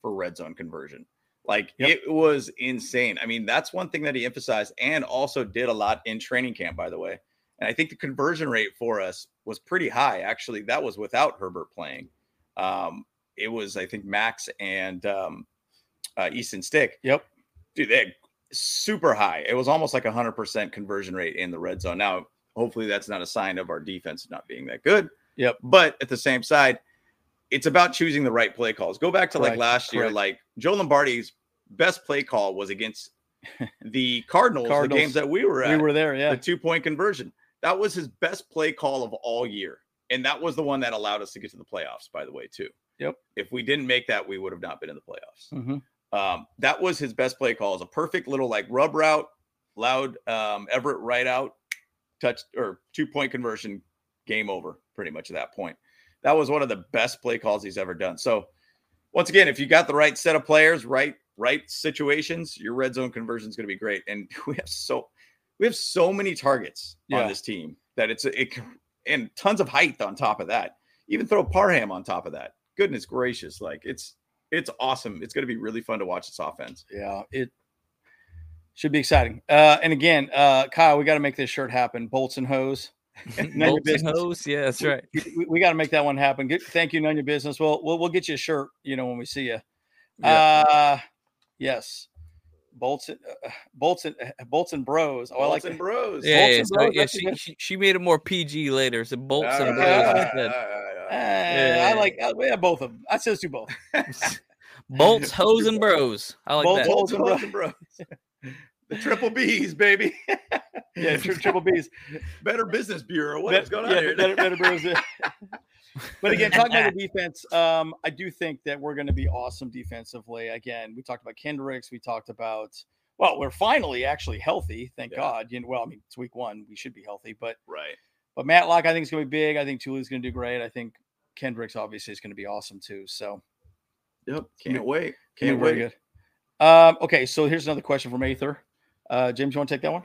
for red zone conversion. Like Yep. it was insane. I mean, that's one thing that he emphasized and also did a lot in training camp, by the way. And I think the conversion rate for us was pretty high. Actually, that was without Herbert playing. Um, it was, I think, Max and um, uh, Easton Stick. Yep. Dude, they super high. It was almost like a hundred percent conversion rate in the red zone. Now, hopefully, that's not a sign of our defense not being that good. Yep. But at the same side, it's about choosing the right play calls. Go back to like Correct, last year, correct. like Joe Lombardi's best play call was against the Cardinals, Cardinals. the games that we were at. We were there, yeah. the two point conversion. That was his best play call of all year. And that was the one that allowed us to get to the playoffs, by the way, too. Yep. If we didn't make that, we would have not been in the playoffs. Mhm. Um, that was his best play call. Is a perfect little like rub route, loud um, Everett right out, touch or two point conversion, game over. Pretty much at that point. That was one of the best play calls he's ever done. So once again, if you got the right set of players, right right situations, your red zone conversion is going to be great. And we have so we have so many targets Yeah. on this team that it's it and tons of height on top of that. Even throw Parham on top of that. Goodness gracious, like it's it's awesome. It's going to be really fun to watch this offense. Yeah, it should be exciting. Uh, and again, uh, Kyle, we got to make this shirt happen. Bolts and hose. None your business. hose. Yeah, that's right. We, we got to make that one happen. Good, thank you, none of your business. We'll, we'll we'll get you a shirt. You know when we see you. Yeah. Uh, yes. Bolts and uh, bolts and uh, bolts and bros. Oh, I like Bolts and that. bros. Yeah, Bolts yeah, and so, bros, yeah she, she she made it more PG later. So bolts All and right, bros all right, instead. all right, all right. Uh, I like uh, yeah, both of them. I says do both. Bolts, hose, and bros. I like Bolts, that. Bolts, and Bolts and bros. The triple B's, baby. Yeah, tri- triple B's. Better Business Bureau. What's going on yeah, here? better- better. But again, talking about the defense, um, I do think that we're going to be awesome defensively. Again, we talked about Kendricks. We talked about well, we're finally actually healthy. Thank Yeah. God. You know, well, I mean, it's week one. We should be healthy, but right. but Matlock, I think is going to be big. I think Tuli's going to do great. I think Kendricks obviously is going to be awesome too. So Yep. Can't wait. Can Can't wait. good. Um, okay, so here's another question from Aether. Uh, James, you want to take that one?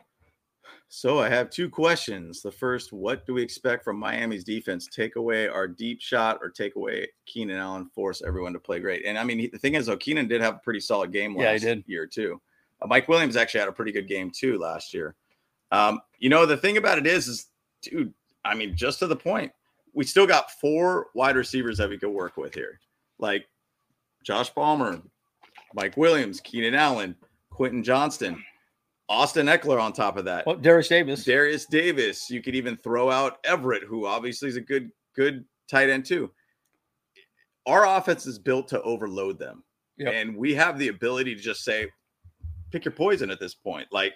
So I have two questions. The first, what do we expect from Miami's defense? Take away our deep shot or take away Keenan Allen, force everyone to play great. And I mean, the thing is, though, Keenan did have a pretty solid game Yeah, he last did. year too. Uh, Mike Williams actually had a pretty good game too last year. Um, you know, the thing about it is, is dude, I mean, just to the point, we still got four wide receivers that we could work with here, like Josh Palmer, Mike Williams, Keenan Allen, Quentin Johnston, Austin Ekeler on top of that. Well, Darius Davis. Darius Davis. You could even throw out Everett, who obviously is a good good tight end too. Our offense is built to overload them, Yep. and we have the ability to just say, pick your poison at this point. Like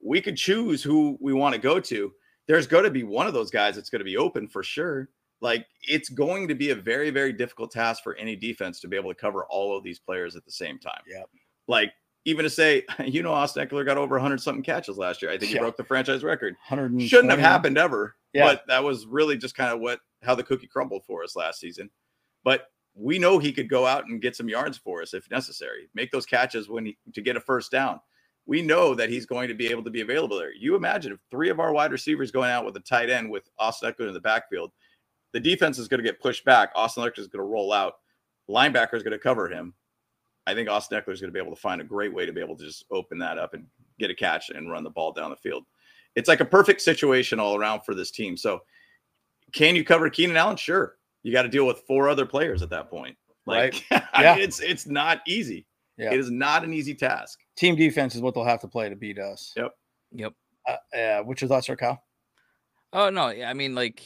we could choose who we want to go to. There's going to be one of those guys that's going to be open for sure. Like it's going to be a very very difficult task for any defense to be able to cover all of these players at the same time. Yep. Like even to say, you know, Austin Ekeler got over 100 something catches last year. I think he Yeah. broke the franchise record. 120. Shouldn't have happened ever. Yeah. But that was really just kind of what how the cookie crumbled for us last season. But we know he could go out and get some yards for us if necessary. Make those catches when he to get a first down. We know that he's going to be able to be available there. You imagine if three of our wide receivers going out with a tight end with Austin Ekeler in the backfield, the defense is going to get pushed back. Austin Ekeler is going to roll out. Linebacker is going to cover him. I think Austin Ekeler is going to be able to find a great way to be able to just open that up and get a catch and run the ball down the field. It's like a perfect situation all around for this team. So, can you cover Keenan Allen? Sure. You got to deal with four other players at that point. Like, I Yeah. mean, it's it's not easy. Yeah. It is not an easy task. Team defense is what they'll have to play to beat us. Yep. Yep. Uh, uh, what's your thoughts, sir, Kyle? Oh no, yeah, I mean like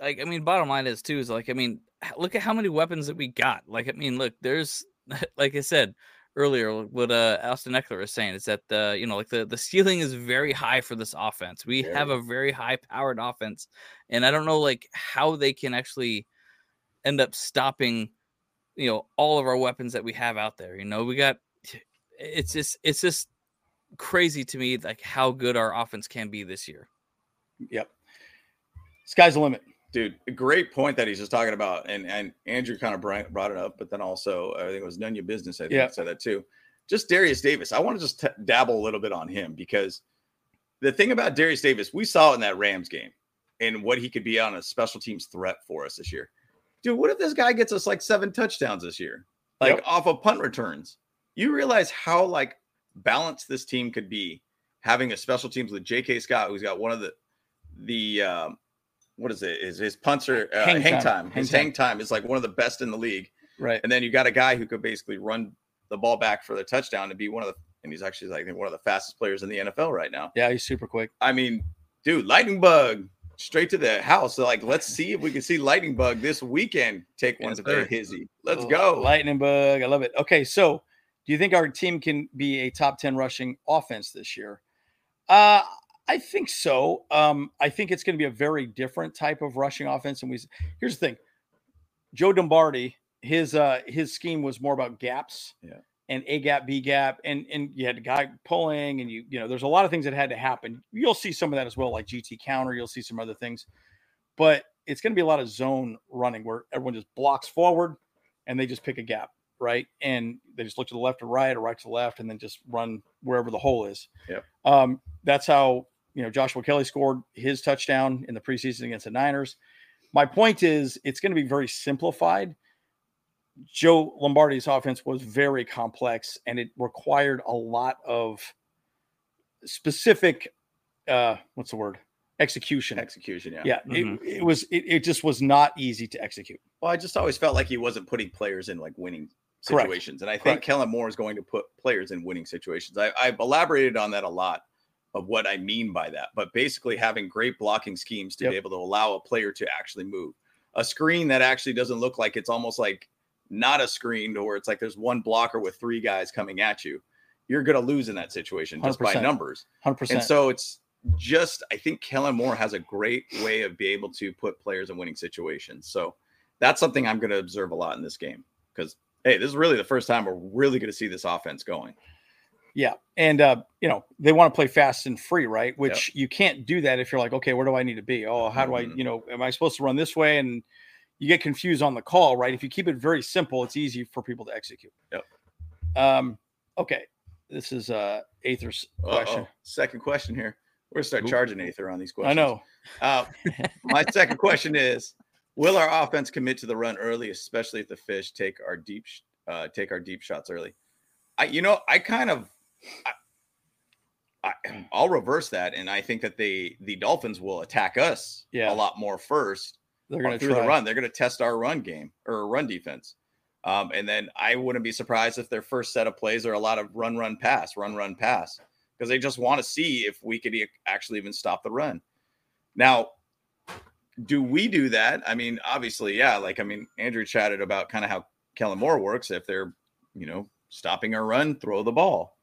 like I mean bottom line is too is like I mean look at how many weapons that we got. Like I mean look, there's like I said earlier what uh Austin Ekeler is saying is that the you know like the the ceiling is very high for this offense. We have a very high powered offense and I don't know like how they can actually end up stopping you know all of our weapons that we have out there. You know, we got it's just it's just crazy to me like how good our offense can be this year. Yep. Sky's the limit. Dude, a great point that he's just talking about. And and Andrew kind of brought it up, but then also I think it was none of your business. I think Yeah. said that too. Just Darius Davis. I want to just t- dabble a little bit on him because the thing about Darius Davis, we saw in that Rams game and what he could be on a special teams threat for us this year. Dude, what if this guy gets us like seven touchdowns this year? Like Yep. off of punt returns. You realize how like balanced this team could be having a special teams with J.K. Scott, who's got one of the the um, what is it? Is his punts are uh, Hang hang, time. time. Hang His time. hang time is like one of the best in the league. Right. And then you got a guy who could basically run the ball back for the touchdown and be one of the and he's actually like one of the fastest players in the NFL right now. Yeah, he's super quick. I mean, dude, lightning bug straight to the house. So like, let's see if we can see lightning bug this weekend. Take one Yes, to the hizzy. Let's Li- go. Lightning bug. I love it. Okay, so do you think our team can be a top 10 rushing offense this year? Uh I think so. Um, I think it's going to be a very different type of rushing offense. And we here's the thing: Joe Dumbardi, his uh his scheme was more about gaps, Yeah. and a gap, b gap, and and you had a guy pulling, and you you know there's a lot of things that had to happen. You'll see some of that as well, like GT counter. You'll see some other things, but it's going to be a lot of zone running where everyone just blocks forward, and they just pick a gap, right? And they just look to the left or right or right to the left, and then just run wherever the hole is. Yep. Um, that's how you know Joshua Kelley scored his touchdown in the preseason against the Niners. My point is, it's going to be very simplified. Joe Lombardi's offense was very complex, and it required a lot of specific, uh, what's the word, execution. Execution, yeah. Yeah, Mhm. it, it was. It, it just was not easy to execute. Well, I just always felt like he wasn't putting players in like winning Correct. situations, and I think Correct. Kellen Moore is going to put players in winning situations. I, I've elaborated on that a lot of what I mean by that, but basically having great blocking schemes to Yep. be able to allow a player to actually move a screen that actually doesn't look like it's almost like not a screen to where it's like there's one blocker with three guys coming at you. You're going to lose in that situation just by 100%. numbers. Hundred And percent. And so it's just I think Kellen Moore has a great way of being able to put players in winning situations. So that's something I'm going to observe a lot in this game because hey, this is really the first time we're really going to see this offense going. Yeah, and uh, you know they want to play fast and free, right? Which you can't do that if you're like, okay, where do I need to be? Oh, how do I, Mhm. you know, am I supposed to run this way? And you get confused on the call, right? If you keep it very simple, it's easy for people to execute. Yep. Um. Okay, this is uh Aether's question. Uh-oh. Second question here. We're gonna start Ooh. charging Aether on these questions. I know. Uh, my second question is: Will our offense commit to the run early, especially if the fish take our deep sh- uh, take our deep shots early? I, you know, I kind of, I, I, I'll reverse that, and I think that they the Dolphins will attack us Yeah. a lot more first They're going to through try. the run. They're going to test our run game or run defense. Um, and then I wouldn't be surprised if their first set of plays are a lot of run, run, pass, run, run, pass, because they just want to see if we could e- actually even stop the run. Now, do we do that? I mean, obviously, yeah. Like, I mean, Andrew chatted about kind of how Kellen Moore works. If they're, you know, stopping our run, throw the ball.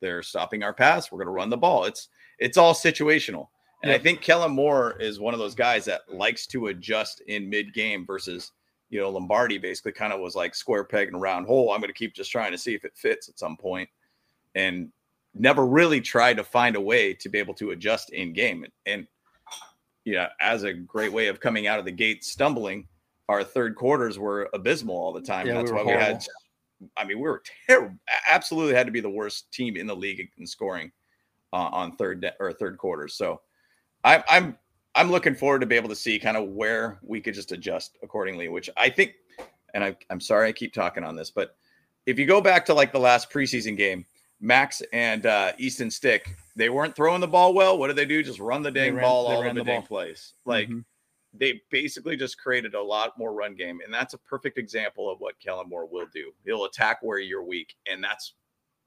They're stopping our pass, we're going to run the ball. It's it's all situational. And I think Kellen Moore is one of those guys that likes to adjust in mid game versus, you know, Lombardi basically kind of was like square peg and round hole. I'm going to keep just trying to see if it fits at some point, and never really tried to find a way to be able to adjust in game. And, and yeah, as a great way of coming out of the gate stumbling, our third quarters were abysmal all the time. Yeah, we that's were why we had. I mean, we were terrible. Absolutely had to be the worst team in the league in scoring uh, on third de- or third quarter. So I, I'm I'm looking forward to be able to see kind of where we could just adjust accordingly. Which I think, and I, I'm sorry I keep talking on this, but if you go back to like the last preseason game, Max and uh, Easton Stick, they weren't throwing the ball well. What did they do? Just run the dang ran- ball all over the the dang place. Like Mhm. They basically just created a lot more run game, and that's a perfect example of what Kellen Moore will do. He'll attack where you're weak, and that's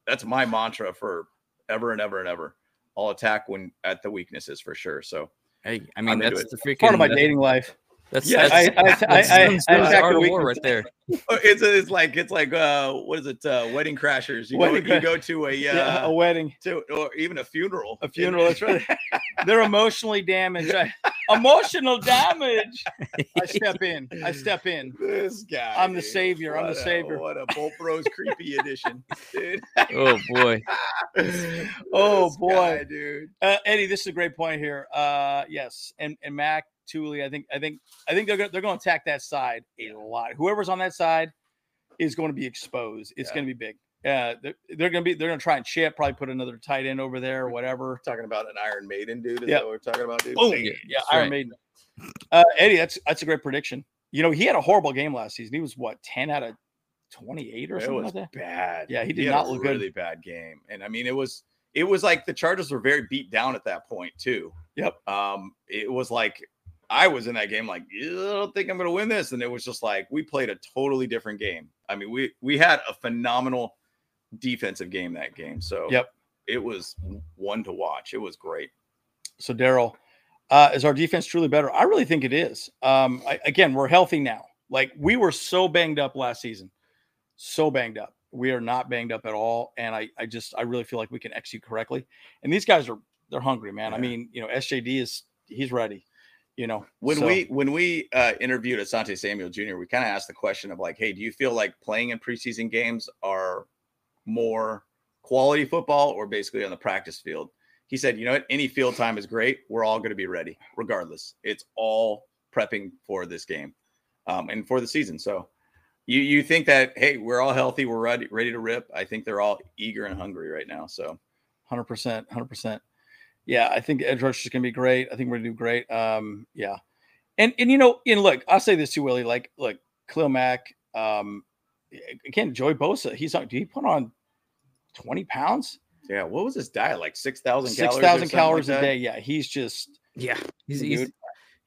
that's my mantra for ever and ever and ever. I'll attack when at the weaknesses for sure. So Hey, I I'm mean that's the freaking Part of my that- dating life. That's Yeah, that's, I- I- that's, I- I- that's I the attack art the of war right there. Oh, it's it's like it's like uh what is it uh wedding crashers you, Wedding go, you go to a uh, yeah, a wedding, to or even a funeral a funeral. That's right. They're emotionally damaged. I, emotional damage. I step in. I step in. this guy I'm the dude. savior, I'm the What a- savior. what a Bolt Bros creepy edition dude Oh boy. Oh, This boy. guy, dude Uh, Eddie, this is a great point here. Uh, yes, and and Mack Tuli, I think, I think, I think they're gonna, they're going to attack that side a lot. Whoever's on that side is going to be exposed. It's Yeah. going to be big. Yeah, they're, they're going to be they're going to try and chip, probably put another tight end over there or whatever. talking about an Iron Maiden dude is Yeah. that what we're talking about dude Boom. Yeah, yeah That's Iron right. Maiden. Uh, Eddie, that's that's a great prediction. You know, he had a horrible game last season. He was what ten out of twenty eight or it something was like that. bad Yeah, he did had not a look good. really bad game and I mean it was it was like the Chargers were very beat down at that point too Yep. um it was like I was in that game like I don't think I'm going to win this and it was just like we played a totally different game. I mean we we had a phenomenal defensive game that game. So Yep. it was one to watch. It was great. So Daryl, uh, is our defense truly better? I really think it is. Um, I, again, we're healthy now. Like we were so banged up last season, so banged up. We are not banged up at all, and I, I just, I really feel like we can execute correctly. And these guys are, they're hungry, man. I mean, you know, SJD is, he's ready. You know, When so- we when we uh, interviewed Asante Samuel Jr., we kind of asked the question of like, hey, do you feel like playing in preseason games are more quality football or basically on the practice field? He said, you know what, any field time is great. We're all going to be ready, regardless. It's all prepping for this game um, and for the season. So you you think that hey, we're all healthy, we're ready ready to rip. I think they're all eager and hungry right now. So Hundred percent, hundred percent. Yeah, I think edge rush is going to be great. I think we're going to do great. Um, yeah, and and you know, and look, I'll say this too, Willie. Like, look, Khalil Mack. Um, again, Joey Bosa. He's on. Did he put on twenty pounds? yeah, what was his diet like? Six thousand Six calories. or thousand something like calories a day. Yeah, he's just. Yeah. He's, he's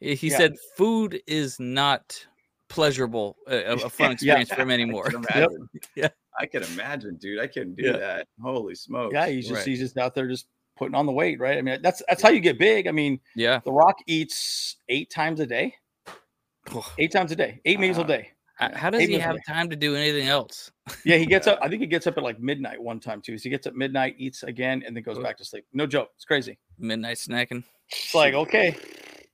he he Yeah. said food is not pleasurable, a, a a fun Yeah. experience for him anymore. can imagine. Yeah. I can imagine, dude. I couldn't do Yeah. that. Holy smokes. Yeah, he's just Right. he's just out there just putting on the weight, right? I mean, that's that's how you get big. I mean, Yeah. The Rock eats eight times a day. Eight times a day, eight meals a uh, day. How, does he have time to do anything else? Yeah, he gets up. I think he gets up at like midnight one time too. So he gets up midnight, eats again, and then goes back to sleep. No joke. It's crazy. Midnight snacking. It's like okay,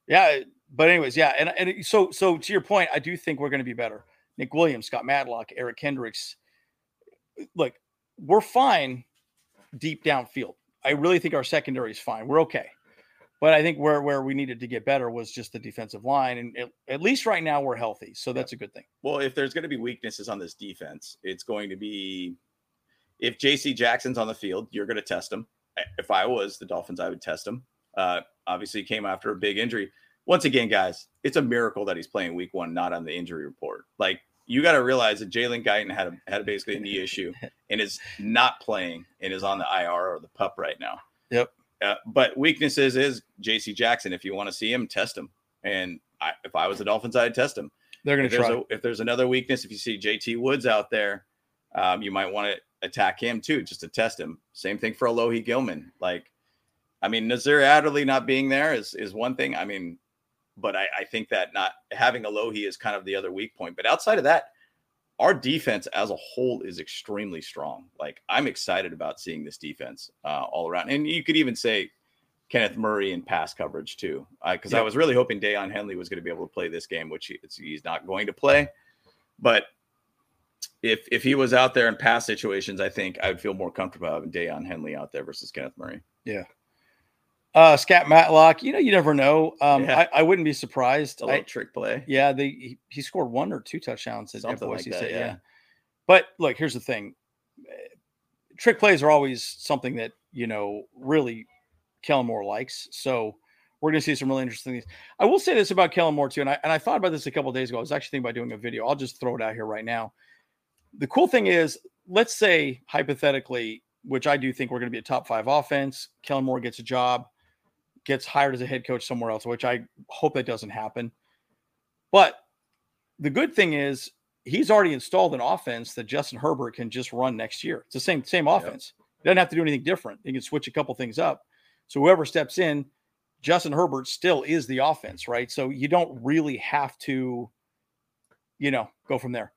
yeah. But anyways, yeah, and and so so to your point, I do think we're going to be better. Nick Williams, Scott Matlock, Eric Kendricks. Uh, look, we're fine deep downfield. I really think our secondary is fine. We're okay. But I think where where we needed to get better was just the defensive line, and at, at least right now we're healthy, so that's a good thing. Well, if there's going to be weaknesses on this defense, it's going to be if JC Jackson's on the field, you're going to test him. if I was the Dolphins, I would test him. Uh, obviously, he came after a big injury. Once again, guys, it's a miracle that he's playing week one, not on the injury report. Like you got to realize that Jalen Guyton had a, had basically a knee issue and is not playing and is on the IR or the pup right now. Yep. Uh, but weaknesses is J.C. Jackson. If you want to see him, test him. And I, if I was the Dolphins, I'd test him. They're going to try. a, if there's another weakness, if you see J.T. Woods out there, um, you might want to attack him too, just to test him. Same thing for Alohi Gilman. Like, I mean, Nasir Adderley not being there is is one thing. I mean, but I, I think that not having Alohi is kind of the other weak point. But outside of that, our defense as a whole is extremely strong. Like, I'm excited about seeing this defense uh, all around. And you could even say Kenneth Murray in pass coverage too, because I was really hoping Daiyan Henley was going to be able to play this game, which he, he's not going to play. But if if he was out there in pass situations, I think I would feel more comfortable having Daiyan Henley out there versus Kenneth Murray. Uh, Scott Matlock, you know, you never know. Um, Yeah. I, I wouldn't be surprised. A little I, trick play. yeah, they he, he scored one or two touchdowns at, like that, State. yeah. But look, here's the thing: trick plays are always something that you know really Kellen Moore likes. So we're going to see some really interesting things. I will say this about Kellen Moore too, and I and I thought about this a couple of days ago. I was actually thinking about doing a video. I'll just throw it out here right now. The cool thing is, let's say hypothetically, which I do think we're going to be a top five offense. Kellen Moore gets a job, gets hired as a head coach somewhere else, which I hope that doesn't happen. But the good thing is he's already installed an offense that Justin Herbert can just run next year. It's the same same offense. He doesn't have to do anything different. He can switch a couple things up. So whoever steps in, Justin Herbert still is the offense, right? So you don't really have to, you know, go from there.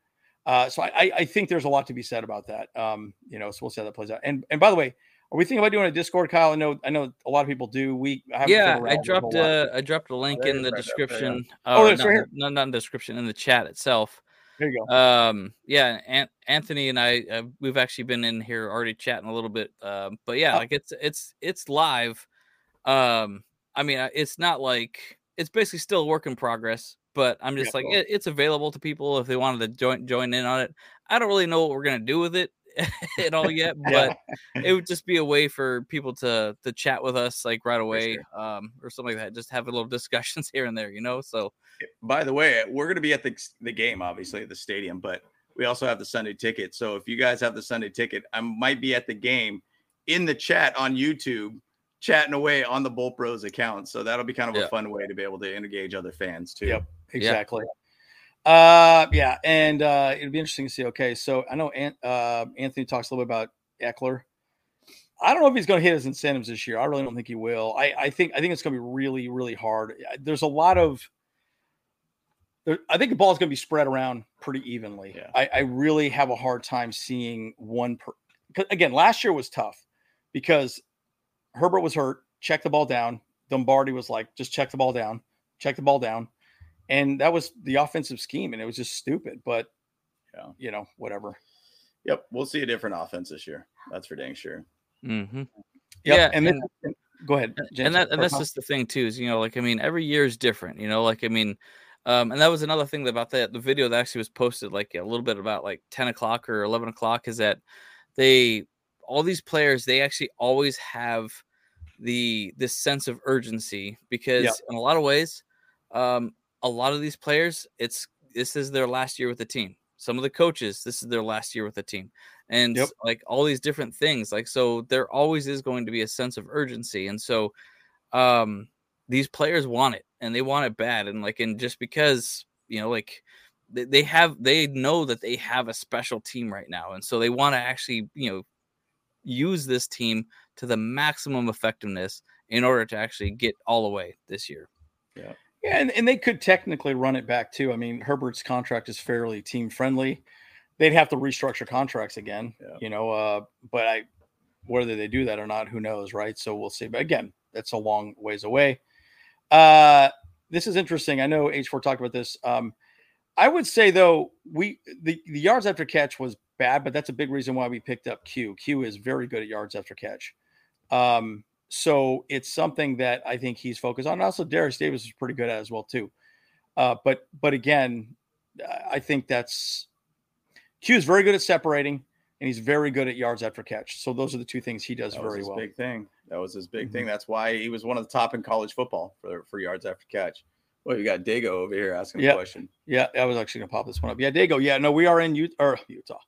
Uh, so I, I- I think there's a lot to be said about that. Um, you know, so we'll see how that plays out. And and by the way, are we thinking about doing a Discord, Kyle? I know I know a lot of people do. We I haven't Yeah, I around with it a dropped whole a I dropped a link there in the right there, right there. description. Oh, or it's right not, here. no, not in the description in the chat itself. There you go. Um, yeah, An- Anthony and I uh, we've actually been in here already chatting a little bit. Um, but yeah, Oh. like it's it's it's live. Um, I mean, uh, it's not like it's basically still a work in progress. But I'm just Yeah, like well- it, it's available to people if they wanted to join join in on it. I don't really know what we're gonna do with it at all yet, Yeah. but it would just be a way for people to to chat with us like right away, sure. um, or something like that. Just have a little discussions here and there, you know. So By the way, we're going to be at the the game, obviously at the stadium, but we also have the Sunday ticket. So if you guys have the Sunday ticket, I might be at the game in the chat on YouTube, chatting away on the Bolt Bros account. So that'll be kind of Yeah. a fun way to be able to engage other fans too. Yep. Exactly. Uh, yeah, and uh, it'd be interesting to see. Okay, so I know An- uh, Anthony talks a little bit about Ekeler. I don't know if he's going to hit his incentives this year. I really don't think he will. I, I think I think it's going to be really really hard. There's a lot of. There, I think the ball is going to be spread around pretty evenly. Yeah. I, I really have a hard time seeing one. Per, again, last year was tough because Herbert was hurt. Check the ball down. Lombardi was like, just check the ball down. Check the ball down and that was the offensive scheme, and it was just stupid. But Yeah. you know, whatever. Yep, we'll see a different offense this year. That's for dang sure. mm-hmm. Yep, yeah, and, then go ahead, James, and that and that's just the thing too is you know like i mean every year is different you know like i mean um and that was another thing about that the video that actually was posted like a little bit about like 10 o'clock or 11 o'clock is that they all these players they actually always have the this sense of urgency because in a lot of ways um a lot of these players it's this is their last year with the team. Some of the coaches this is their last year with the team. And Yep. like all these different things like so there always is going to be a sense of urgency. And so um these players want it and they want it bad. And like and just because you know like they, they have they know that they have a special team right now. And so they want to actually you know use this team to the maximum effectiveness in order to actually get all the way this year yeah, and, and they could technically run it back too. I mean, Herbert's contract is fairly team friendly. They'd have to restructure contracts again, Yeah. you know. Uh, but I, whether they do that or not, who knows, right? So we'll see. But again, that's a long ways away. Uh, this is interesting. I know H4 talked about this. Um, I would say though, we the, the yards after catch was bad, but that's a big reason why we picked up Q. Q is very good at yards after catch. Um, so it's something that I think he's focused on. And also, Darius Davis is pretty good at as well too. Uh, but but again, I think that's Q is very good at separating. and he's very good at yards after catch. So those are the two things he does That was very his well. big thing. That was his big Mhm. thing. That's why he was one of the top in college football for for yards after catch. Well, you got Dago over here asking Yeah. a question. Yeah, I was actually gonna pop this one up. Yeah, Dago. Yeah, no, we are in Utah or Utah.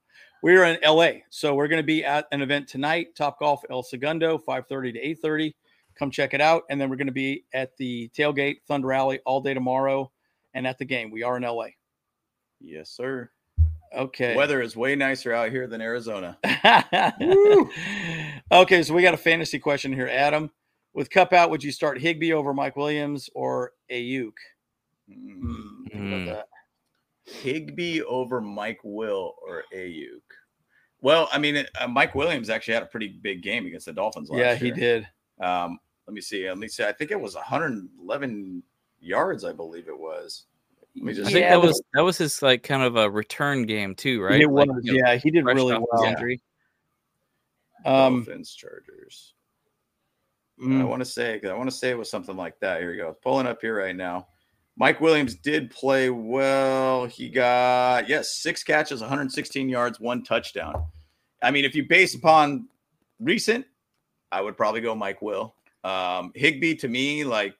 We are in LA. So we're gonna be at an event tonight, Top Golf El Segundo, 5:30 to 8:30. Come check it out. And then we're gonna be at the tailgate Thunder Alley all day tomorrow and at the game. We are in LA. Yes, sir. Okay. Weather is way nicer out here than Arizona. okay, so we got a fantasy question here, Adam. With Kupp out, would you start Higbee over Mike Williams or Aiyuk? Mm think about Hmm. that. Higbee over Mike Will or Aiyuk. Well, I mean, uh, Mike Williams actually had a pretty big game against the Dolphins last Yeah, year. he did. Um, let me see. Let me see. I think it was 111 yards. I believe it was. Let me I think Yeah, that was that was his like kind of a return game too, right? It was, Like, you know, yeah, he did really well. injury. Um, Dolphins, Chargers. I mm, want to say. because I want to say it was something like that. Here we go. Pulling up here right now. Mike Williams did play well. He got yes, six catches, 116 yards, one touchdown. I mean, if you base upon recent, I would probably go Mike Will. Um, Higbee to me, like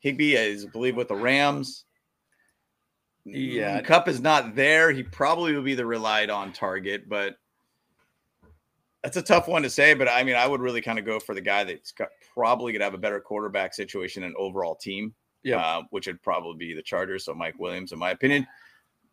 Higbee is, I believe, with the Rams. Yeah. Kupp is not there. He probably will be the relied on target, but that's a tough one to say. But I mean, I would really kind of go for the guy that's got, probably going to have a better quarterback situation and overall team. Yeah. uh, which would probably be the Chargers. So Mike Williams, in my opinion.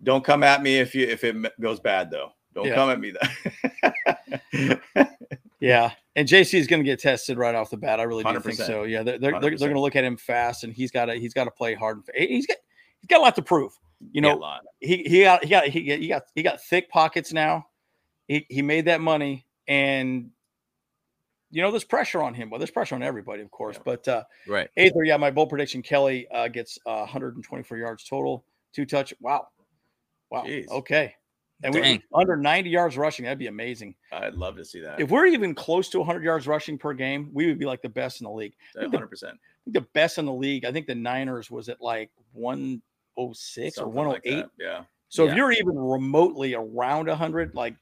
Don't come at me if you if it goes bad though. Don't Yeah. come at me though. yeah, and JC is going to get tested right off the bat. I really do think 100%. so. Yeah, they're they're, they're, 100%. going to look at him fast, and he's got to he's got to play hard. He's got he's got a lot to prove. You know, he he got he, got- he got he got thick pockets now. He he made that money, and you know there's pressure on him. Well, there's pressure on everybody, of course. Yeah. But uh, Right. eighth, or yeah, my bold prediction: Kelley uh, gets uh, 124 yards total, two touch. Wow, wow. Jeez. Okay, and we under 90 yards rushing. That'd be amazing. I'd love to see that. If we're even close to 100 yards rushing per game, we would be like the best in the league. One hundred percent. I think the best in the league. I think the Niners was at like 106 or 108. yeah. So if you're even remotely around 100, like,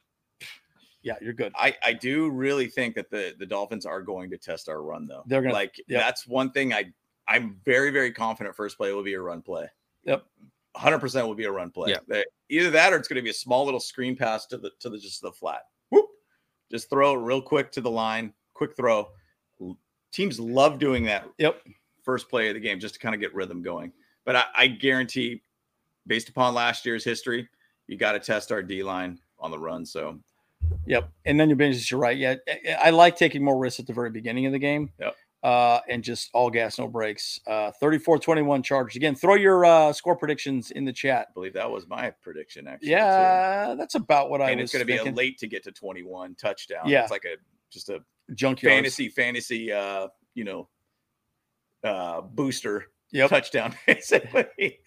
yeah, you're good. I, I do really think that the, the Dolphins are going to test our run though. They're gonna- like yep. that's one thing I I'm very very confident first play will be a run play. Yep. 100% will be a run play. Yeah. They- either that or it's going to be a small little screen pass to the to the just the flat. Whoop. Just throw it real quick to the line, quick throw. Teams love doing that Yep. first play of the game just to kind of get rhythm going. But I, I guarantee, based upon last year's history, you got to test our D line on the run. So Yep. And then your business, you're right. Yeah. I- I like taking more risks at the very beginning of the game. Yep. Uh, and just all gas, no brakes. Uh, 34 21 Chargers. Again, throw your uh, score predictions in the chat. I believe that was my prediction actually. too. Yeah, that's about what I and was it's going to be a late to get to 21 touchdown. Yeah. It's like a just a junkyard fantasy fantasy uh, you know, uh booster Yep. touchdown basically.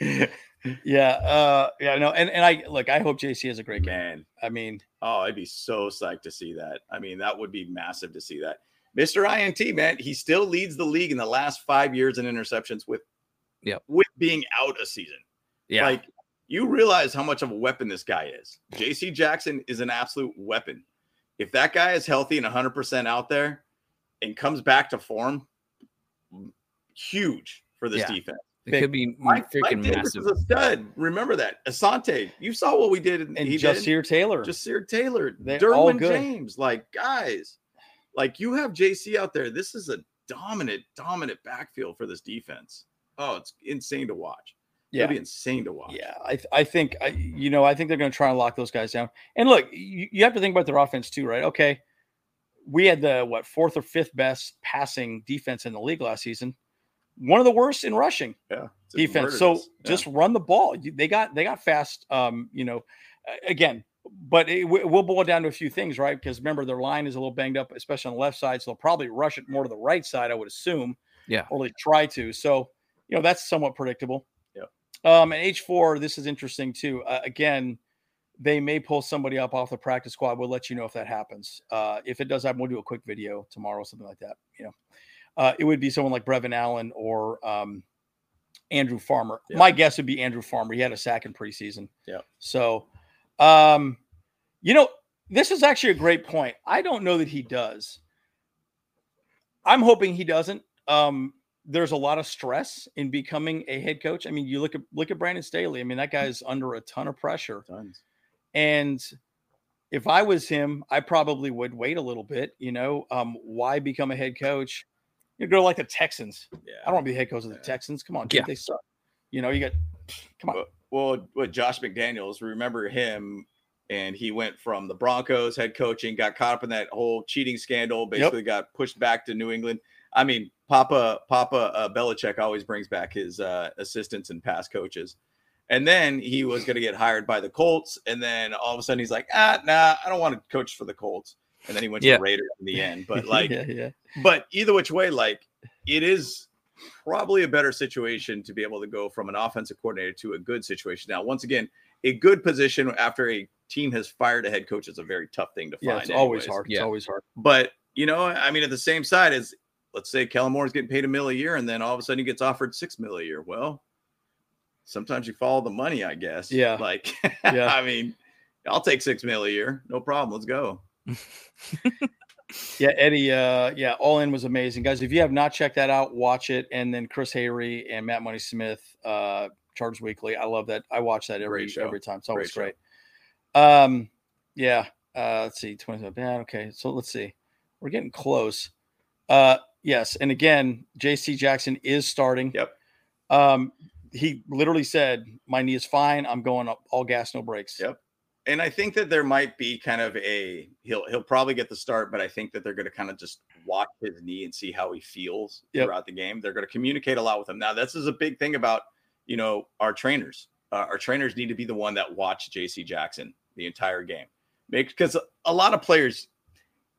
Yeah. Uh, yeah. No. And, and I look, I hope JC has a great game. Man, I mean, oh, I'd be so psyched to see that. I mean, that would be massive to see that. Mr. INT, man, he still leads the league in the last five years in interceptions with yeah, with being out a season. Yeah. Like you realize how much of a weapon this guy is. JC Jackson is an absolute weapon. If that guy is healthy and 100% out there and comes back to form, huge for this Yeah. defense. It big- could be Mike, freaking Mike Davis massive. is a stud. Remember that. Asante, you saw what we did. and he just did. Taylor. Ja'Sir Taylor, They're Derwin. James. Like, guys, like you have JC out there. This is a dominant, dominant backfield for this defense. Oh, it's insane to watch. yeah. It'll be insane to watch. Yeah, I, th- I think I, you know I think they're going to try and lock those guys down. And look, you, you have to think about their offense too, right? Okay, we had the what fourth or fifth best passing defense in the league last season, one of the worst in rushing yeah. Defense. murdered So. Yeah. just run the ball. They got they got fast. Um, you know, again, but it, we'll boil it down to a few things, right? Because remember their line is a little banged up, especially on the left side. So they'll probably rush it more to the right side, I would assume. Yeah. or they try to. So you know that's somewhat predictable. Yeah. Um, and H four, this is interesting too. Uh, again, they may pull somebody up off the practice squad. We'll let you know if that happens. Uh, if it does happen, we'll do a quick video tomorrow, something like that. You know, uh, it would be someone like Brevin Allen or um, Andrew Farmer. Yeah. My guess would be Andrew Farmer. He had a sack in preseason. Yeah. So, um, you know, this is actually a great point. I don't know that he does. I'm hoping he doesn't. Um, there's a lot of stress in becoming a head coach. I mean, you look at look at Brandon Staley. I mean, that guy's under a ton of pressure. Tons. And if I was him, I probably would wait a little bit. You know, um, why become a head coach? You go like the Texans. Yeah. I don't want to be the head coach of the Yeah. Texans. Come on, dude, Yeah. they suck. You know, you got come on. Well, well, with Josh McDaniels, remember him, and he went from the Broncos head coaching, got caught up in that whole cheating scandal, basically got pushed back to New England. I mean, Papa Papa uh, Belichick always brings back his uh, assistants and past coaches. And then he was going to get hired by the Colts, and then all of a sudden he's like, ah, nah, I don't want to coach for the Colts. And then he went to Yeah. the Raiders in the end. But like, yeah, yeah, but either which way, like it is probably a better situation to be able to go from an offensive coordinator to a good situation. Now, once again, a good position after a team has fired a head coach is a very tough thing to yeah. find. It's always hard. It's Yeah. always hard. But you know, I mean, at the same side is let's say Kellen Moore's getting paid a mill a year, and then all of a sudden he gets offered six mil a year. Well, sometimes you follow the money, I guess. Yeah. Like, Yeah. I mean, I'll take six mil a year, no problem. Let's go. Yeah, Eddie. Uh, yeah, All In was amazing, guys. If you have not checked that out, watch it. And then Chris Hayre and Matt Money Smith, uh, Charged Weekly. I love that. I watch that every every time. It's always Great great. Um, yeah. Uh, let's see, twenty. Yeah, okay. So let's see. We're getting close. Uh, yes, and again, J.C. Jackson is starting. Yep. Um, he literally said, "My knee is fine. I'm going up all gas, no brakes." Yep. And I think that there might be kind of a he'll he'll probably get the start, but I think that they're going to kind of just watch his knee and see how he feels Yep. throughout the game. They're going to communicate a lot with him. Now, this is a big thing about you know our trainers. Uh, our trainers need to be the one that watch J.C. Jackson the entire game, make because a lot of players.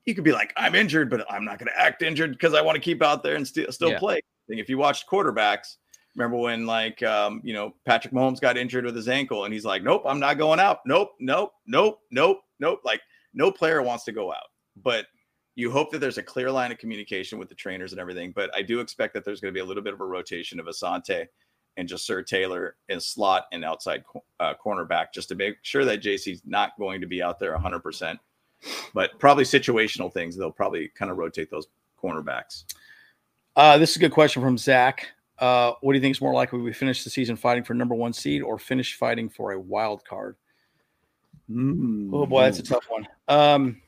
You could be like, I'm injured, but I'm not going to act injured because I want to keep out there and still still Yeah. play. I think if you watched quarterbacks, Remember when like um, you know Patrick Mahomes got injured with his ankle and he's like, "Nope, I'm not going out. Nope, nope, nope, nope, nope." Like no player wants to go out, but you hope that there's a clear line of communication with the trainers and everything. But I do expect that there's going to be a little bit of a rotation of Asante and Ja'Sir Taylor in slot and outside uh, cornerback, just to make sure that JC's not going to be out there 100. percent But probably situational things. They'll probably kind of rotate those cornerbacks. Uh, this is a good question from Zach. Uh, what do you think is more likely? We finish the season fighting for number one seed or finish fighting for a wild card? Oh boy, that's a tough one. Um,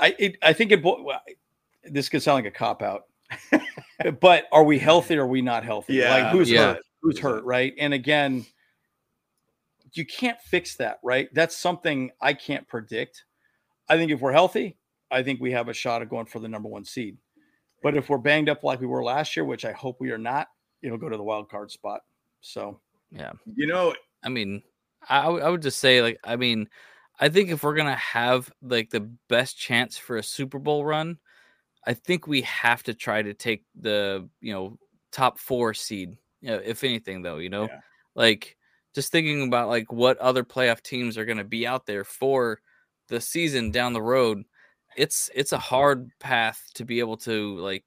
I it, I think it. well, This could sound like a cop out, but are we healthy or are we not healthy? Yeah, like who's yeah. hurt? Who's hurt? Right? And again, you can't fix that, right? That's something I can't predict. I think if we're healthy, I think we have a shot of going for the number one seed. But if we're banged up like we were last year, which I hope we are not, it'll go to the wild card spot. So Yeah. You know, I mean, I, I would- would just say, like, I mean, I think if we're gonna have like the best chance for a Super Bowl run, I think we have to try to take the you know top four seed. You know, if anything, though, you know, Yeah. like just thinking about like what other playoff teams are gonna be out there for the season down the road. It's it's a hard path to be able to like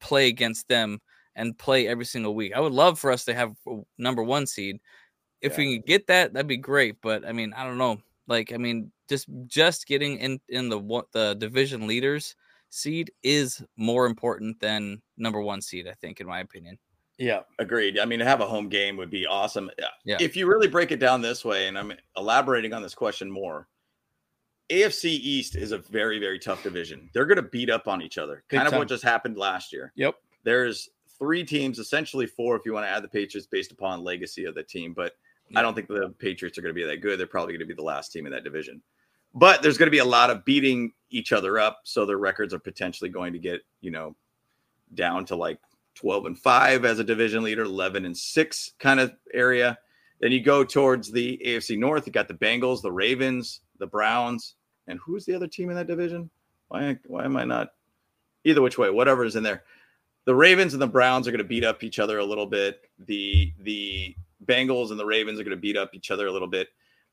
play against them and play every single week. I would love for us to have number one seed. If we can get that, that'd be great. But I mean, I don't know. Like, I mean, just just getting in in the what the division leaders seed is more important than number one seed. I think, in my opinion. yeah, Agreed. I mean, to have a home game would be awesome. Yeah. If you really break it down this way, and I'm elaborating on this question more, AFC East is a very, very tough division. They're going to beat up on each other, Big kind of time. what just happened last year. yep, There's three teams, essentially four, if you want to add the Patriots based upon legacy of the team. But I don't think the Patriots are going to be that good. They're probably going to be the last team in that division. But there's going to be a lot of beating each other up. So their records are potentially going to get, you know, down to like 12 and 5 as a division leader, 11 and 6 kind of area. Then you go towards the AFC North. You got the Bengals, the Ravens, the Browns, and who's the other team in that division? Why why am I not either which way, whatever is in there. The Ravens and the Browns are going to beat up each other a little bit. The the Bengals and the Ravens are going to beat up each other a little bit.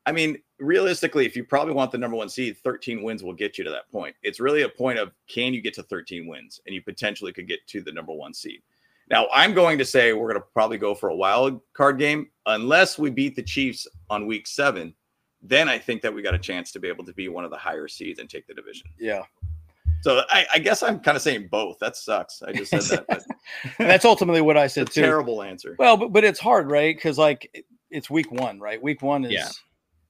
I mean, realistically, if you probably want the number one seed, 13 wins will get you to that point. It's really a point of can you get to 13 wins and you potentially could get to the number one seed. Now, I'm going to say we're going to probably go for a wild card game unless we beat the Chiefs on week seven. Then I think that we got a chance to be able to be one of the higher seeds and take the division. Yeah. So I, I guess I'm kind of saying both. That sucks. I just said that. But And that's ultimately what I said it's a too. terrible answer. Well, but, but it's hard, right? Because like it's week one, right? Week one is Yeah.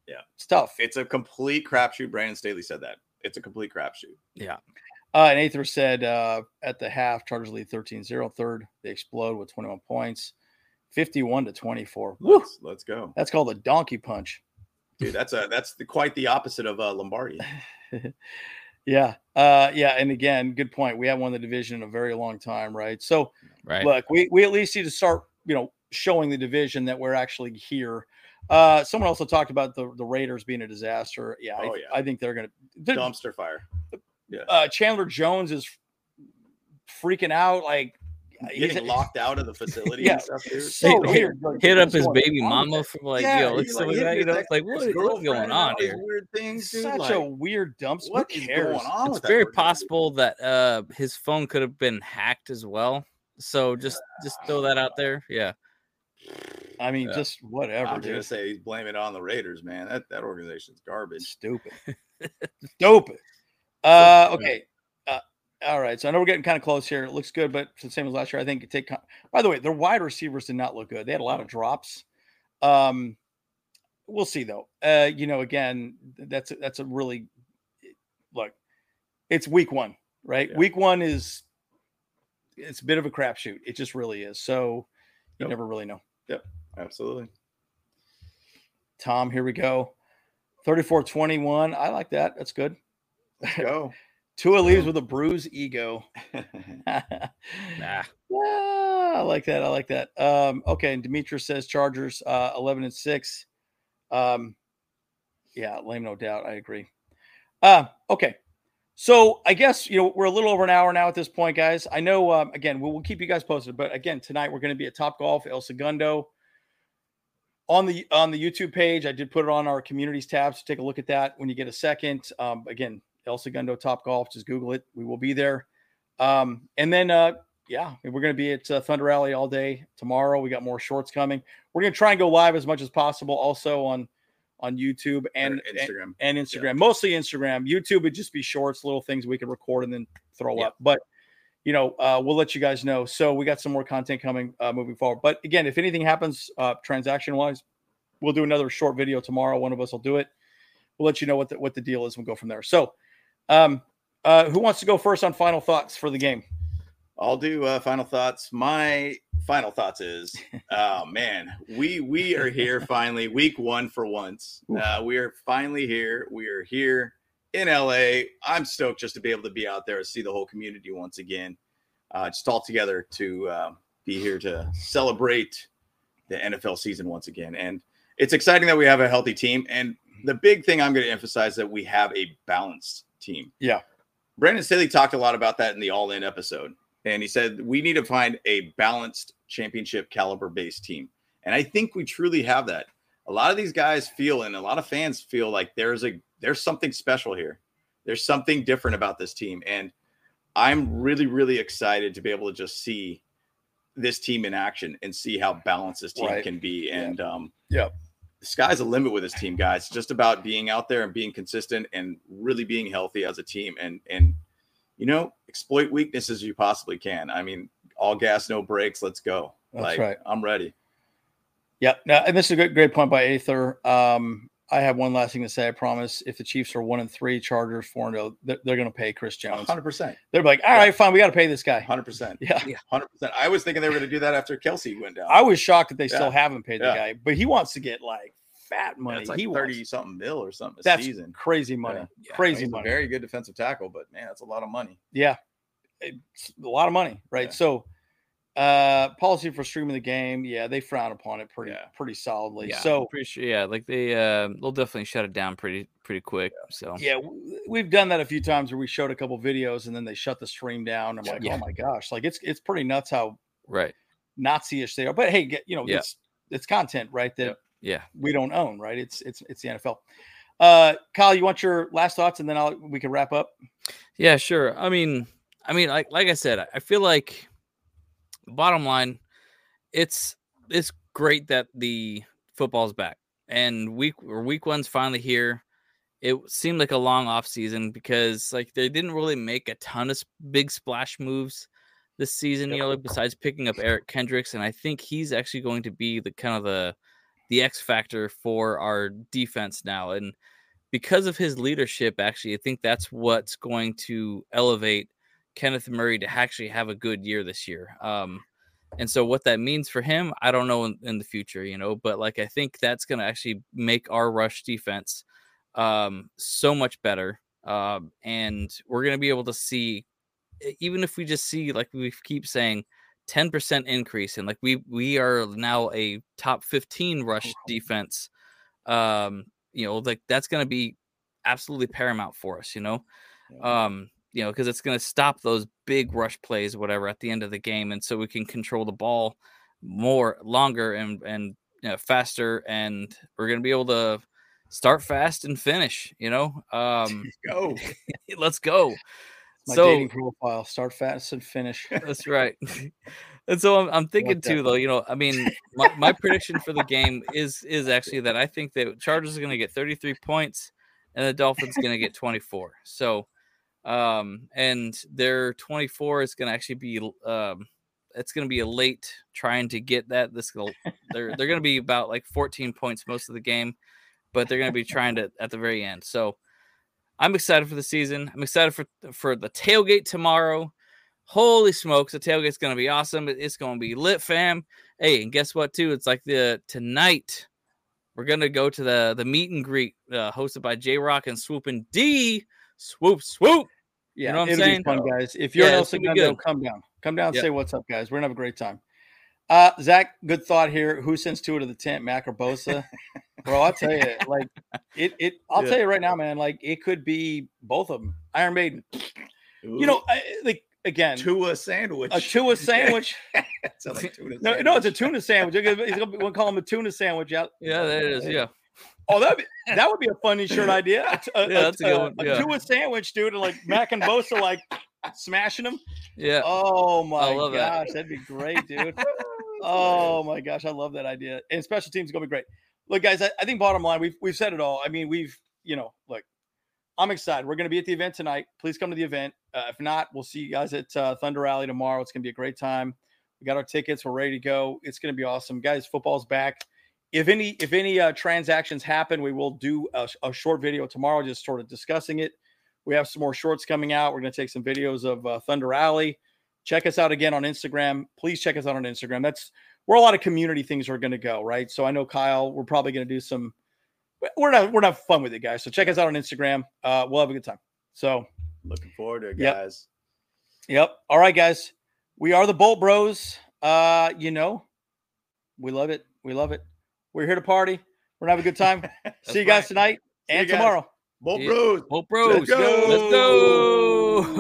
Yeah. it's tough. It's a complete crapshoot. Brandon Staley said that. It's a complete crapshoot. Yeah. Uh, and Aether said uh, at the half, Chargers lead 13 0. Third, they explode with 21 points, 51 to 24. Let's, let's go, That's called a donkey punch. Dude. That's a that's the, quite the opposite of uh, Lombardi. Yeah. Uh, yeah. And again, good point. We haven't won the division in a very long time, right? So, Right. look, we, we at least need to start, you know, showing the division that we're actually here. Uh, someone also talked about the, the Raiders being a disaster. Yeah, I, Oh, yeah. I think they're going to. Dumpster fire. Uh, Chandler Jones is freaking out. Like, he's Getting locked out of the facility Yeah. and stuff, dude. so Hit- weird. Like, Hit up his going baby mama there? from like, Yeah, yo, he's it's like like, that, you know, ex- like what's ex-girlfriend going on here? Weird things, dude. Such like, a weird dumpster. what cares? going on It's with that very organization? possible that uh his phone could have been hacked as well. So just just throw that out there. Yeah. I mean, Yeah. just whatever, I'm gonna say he's blaming it on the Raiders, man. That that organization's garbage. Stupid. Stupid. Uh, okay. All right. So I know we're getting kind of close here. It looks good, but it's the same as last year. I think it take. By the way, their wide receivers did not look good. They had a lot of drops. Um, we'll see though. Uh, you know, again, that's a, that's a really look. It's week one, right? Yeah. Week one is it's a bit of a crapshoot. It just really is. So you Yep. never really know. Yep, absolutely. Tom, here we go. 34 21. I like that. That's good. Go. Tua leaves with a bruised ego. Nah. Yeah, I like that. I like that. Um, okay, and Demetrius says Chargers uh, eleven and six. Um, yeah, lame, no doubt. I agree. Uh, okay, so I guess you know we're a little over an hour now at this point, guys. I know. Um, again, we'll, we'll keep you guys posted, but again, tonight we're going to be at Top Golf El Segundo on the on the YouTube page. I did put it on our communities tab, so take a look at that when you get a second. Um, again, El Segundo Top Golf. Just Google it. We will be there. Um, and then, uh, yeah, we're going to be at uh, Thunder Alley all day tomorrow. We got more shorts coming. We're going to try and go live as much as possible, also on on YouTube and Or Instagram. and Instagram. Mostly Instagram. YouTube would just be shorts, little things we could record and then throw Yeah. up. But you know, uh, we'll let you guys know. So we got some more content coming uh, moving forward. But again, if anything happens uh, transaction wise, we'll do another short video tomorrow. One of us will do it. We'll let you know what the, what the deal is. We'll go from there. So, um, uh, who wants to go first on final thoughts for the game? I'll do uh, final thoughts. My final thoughts is, oh man, we we are here finally, week one for once. Uh, we are finally here. We are here in LA. I'm stoked just to be able to be out there and see the whole community once again, uh, just all together to uh, be here to celebrate the NFL season once again. And it's exciting that we have a healthy team. And the big thing I'm going to emphasize that we have a balanced team. Yeah. Brandon Staley talked a lot about that in the All In episode and he said we need to find a balanced championship caliber based team and i think we truly have that a lot of these guys feel and a lot of fans feel like there's a there's something special here there's something different about this team and i'm really really excited to be able to just see this team in action and see how balanced this team Right. can be Yeah. and um Yeah. The sky's the limit with this team guys it's just about being out there and being consistent and really being healthy as a team and and you know, exploit weaknesses you possibly can. I mean, all gas, no brakes. Let's go. That's like, right. I'm ready. Yeah, no, and this is a great, great point by Aether. Um, I have one last thing to say. I promise. If the Chiefs are one and three, Chargers four and zero, they're, they're going to pay Chris Jones. 100%. They're like, all right, fine, we got to pay this guy. 100%. Yeah, 100%. I was thinking they were going to do that after Kelce went down. I was shocked that they still haven't paid the guy, but he wants to get like fat Yeah, money. like he 30 wants, something mil or something that's season. crazy money, Yeah. Yeah, crazy He's a money. very good defensive tackle, but man, that's a lot of money. Yeah, it's a lot of money, right? Yeah. So, uh, policy for streaming the game, yeah, they frown upon it pretty, Yeah. pretty solidly. Yeah. So, pretty sure yeah, like they uh they'll definitely shut it down pretty pretty quick. So yeah, we've done that a few times where we showed a couple videos and then they shut the stream down. I'm like, Yeah. oh my gosh, like it's it's pretty nuts how right. Nazi-ish they are. But hey, get, you know, Yeah. it's it's content, right? That. Yeah. we don't own, right? It's it's it's the NFL. Uh, Kyle, you want your last thoughts, and then I'll we can wrap up. Yeah, sure. I mean, I mean, like like I said, I feel like bottom line, it's it's great that the football's back, and week or week one's finally here. It seemed like a long off season because like they didn't really make a ton of big splash moves this season. You know, like besides picking up Eric Kendricks, and I think he's actually going to be the kind of the the X factor for our defense now. And because of his leadership, actually, I think that's what's going to elevate Kenneth Murray to actually have a good year this year. Um, and so what that means for him, I don't know in, in the future, you know, but like I think that's going to actually make our rush defense um, so much better. Um, and we're going to be able to see, even if we just see, like we keep saying, 10% increase and like we we are now a top 15 rush defense um you know like that's going to be absolutely paramount for us you know um you know because it's going to stop those big rush plays whatever at the end of the game and so we can control the ball more longer and and you know, faster and we're going to be able to start fast and finish you know um Go. let's go My so dating profile: start fast and finish. that's right. and so I'm, I'm thinking too, though. You know, I mean, my, my prediction for the game is is actually that I think that Chargers are going to get 33 points, and the Dolphins are going to get 24. So, um, and their 24 is going to actually be um, it's going to be a late trying to get that. This they're they're going to be about like 14 points most of the game, but they're going to be trying to at the very end. So. I'm excited for the season. I'm excited for for the tailgate tomorrow. Holy smokes, the tailgate's gonna be awesome. It's gonna be lit, fam. Hey, and guess what? Too, it's like the tonight we're gonna go to the the meet and greet uh, hosted by J Rock and Swooping D. Swoop, swoop. Yeah, know what I'm it'll saying? be fun, guys. If you're Yeah, in El it's gonna be Segundo, come down. Come down, Yeah. say what's up, guys. We're gonna have a great time. Uh, Zach, good thought here. Who sends two to the tent, Mack or Bosa? Bro, I'll tell you, like it. It. I'll Yeah. tell you right now, man. Like it could be both of them. Iron Maiden. You know, I, like again, Tua sandwich. a Tua sandwich. Sounds like tuna no, no, it's a tuna sandwich. He's gonna, he's gonna we'll call him a tuna sandwich. Out. Yeah, that is. Yeah, Oh, that that would be a funny shirt idea. A, Yeah, a- that's a good one, a. Tua sandwich, dude, and like Mack and Bosa like smashing them. yeah. Oh my gosh, that. would be great, dude. oh my gosh, I love that idea. And special teams gonna be great. Look, guys, I, I think bottom line, we've we've said it all. I mean, we've you know, look, I'm excited. We're gonna be at the event tonight. Please come to the event. Uh, if not, we'll see you guys at uh, Thunder Alley tomorrow. It's gonna be a great time. We got our tickets. We're ready to go. It's gonna be awesome, guys. Football's back. If any if any uh, transactions happen, we will do a, a short video tomorrow, just sort of discussing it. We have some more shorts coming out. We're going to take some videos of uh, Thunder Alley. Check us out again on Instagram. Please check us out on Instagram. That's where a lot of community things are going to go, right? So I know Kyle, we're probably going to do some. We're not we're not fun with it, guys. So check us out on Instagram. Uh, we'll have a good time. So Looking forward to it, Yep. guys. Yep. All right, guys. We are the Bolt Bros. Uh, you know, we love it. We love it. We're here to party. We're gonna have a good time. See you guys right. tonight See and guys. tomorrow. Bolt Yeah. Bros. Well, bros, go. Let's go.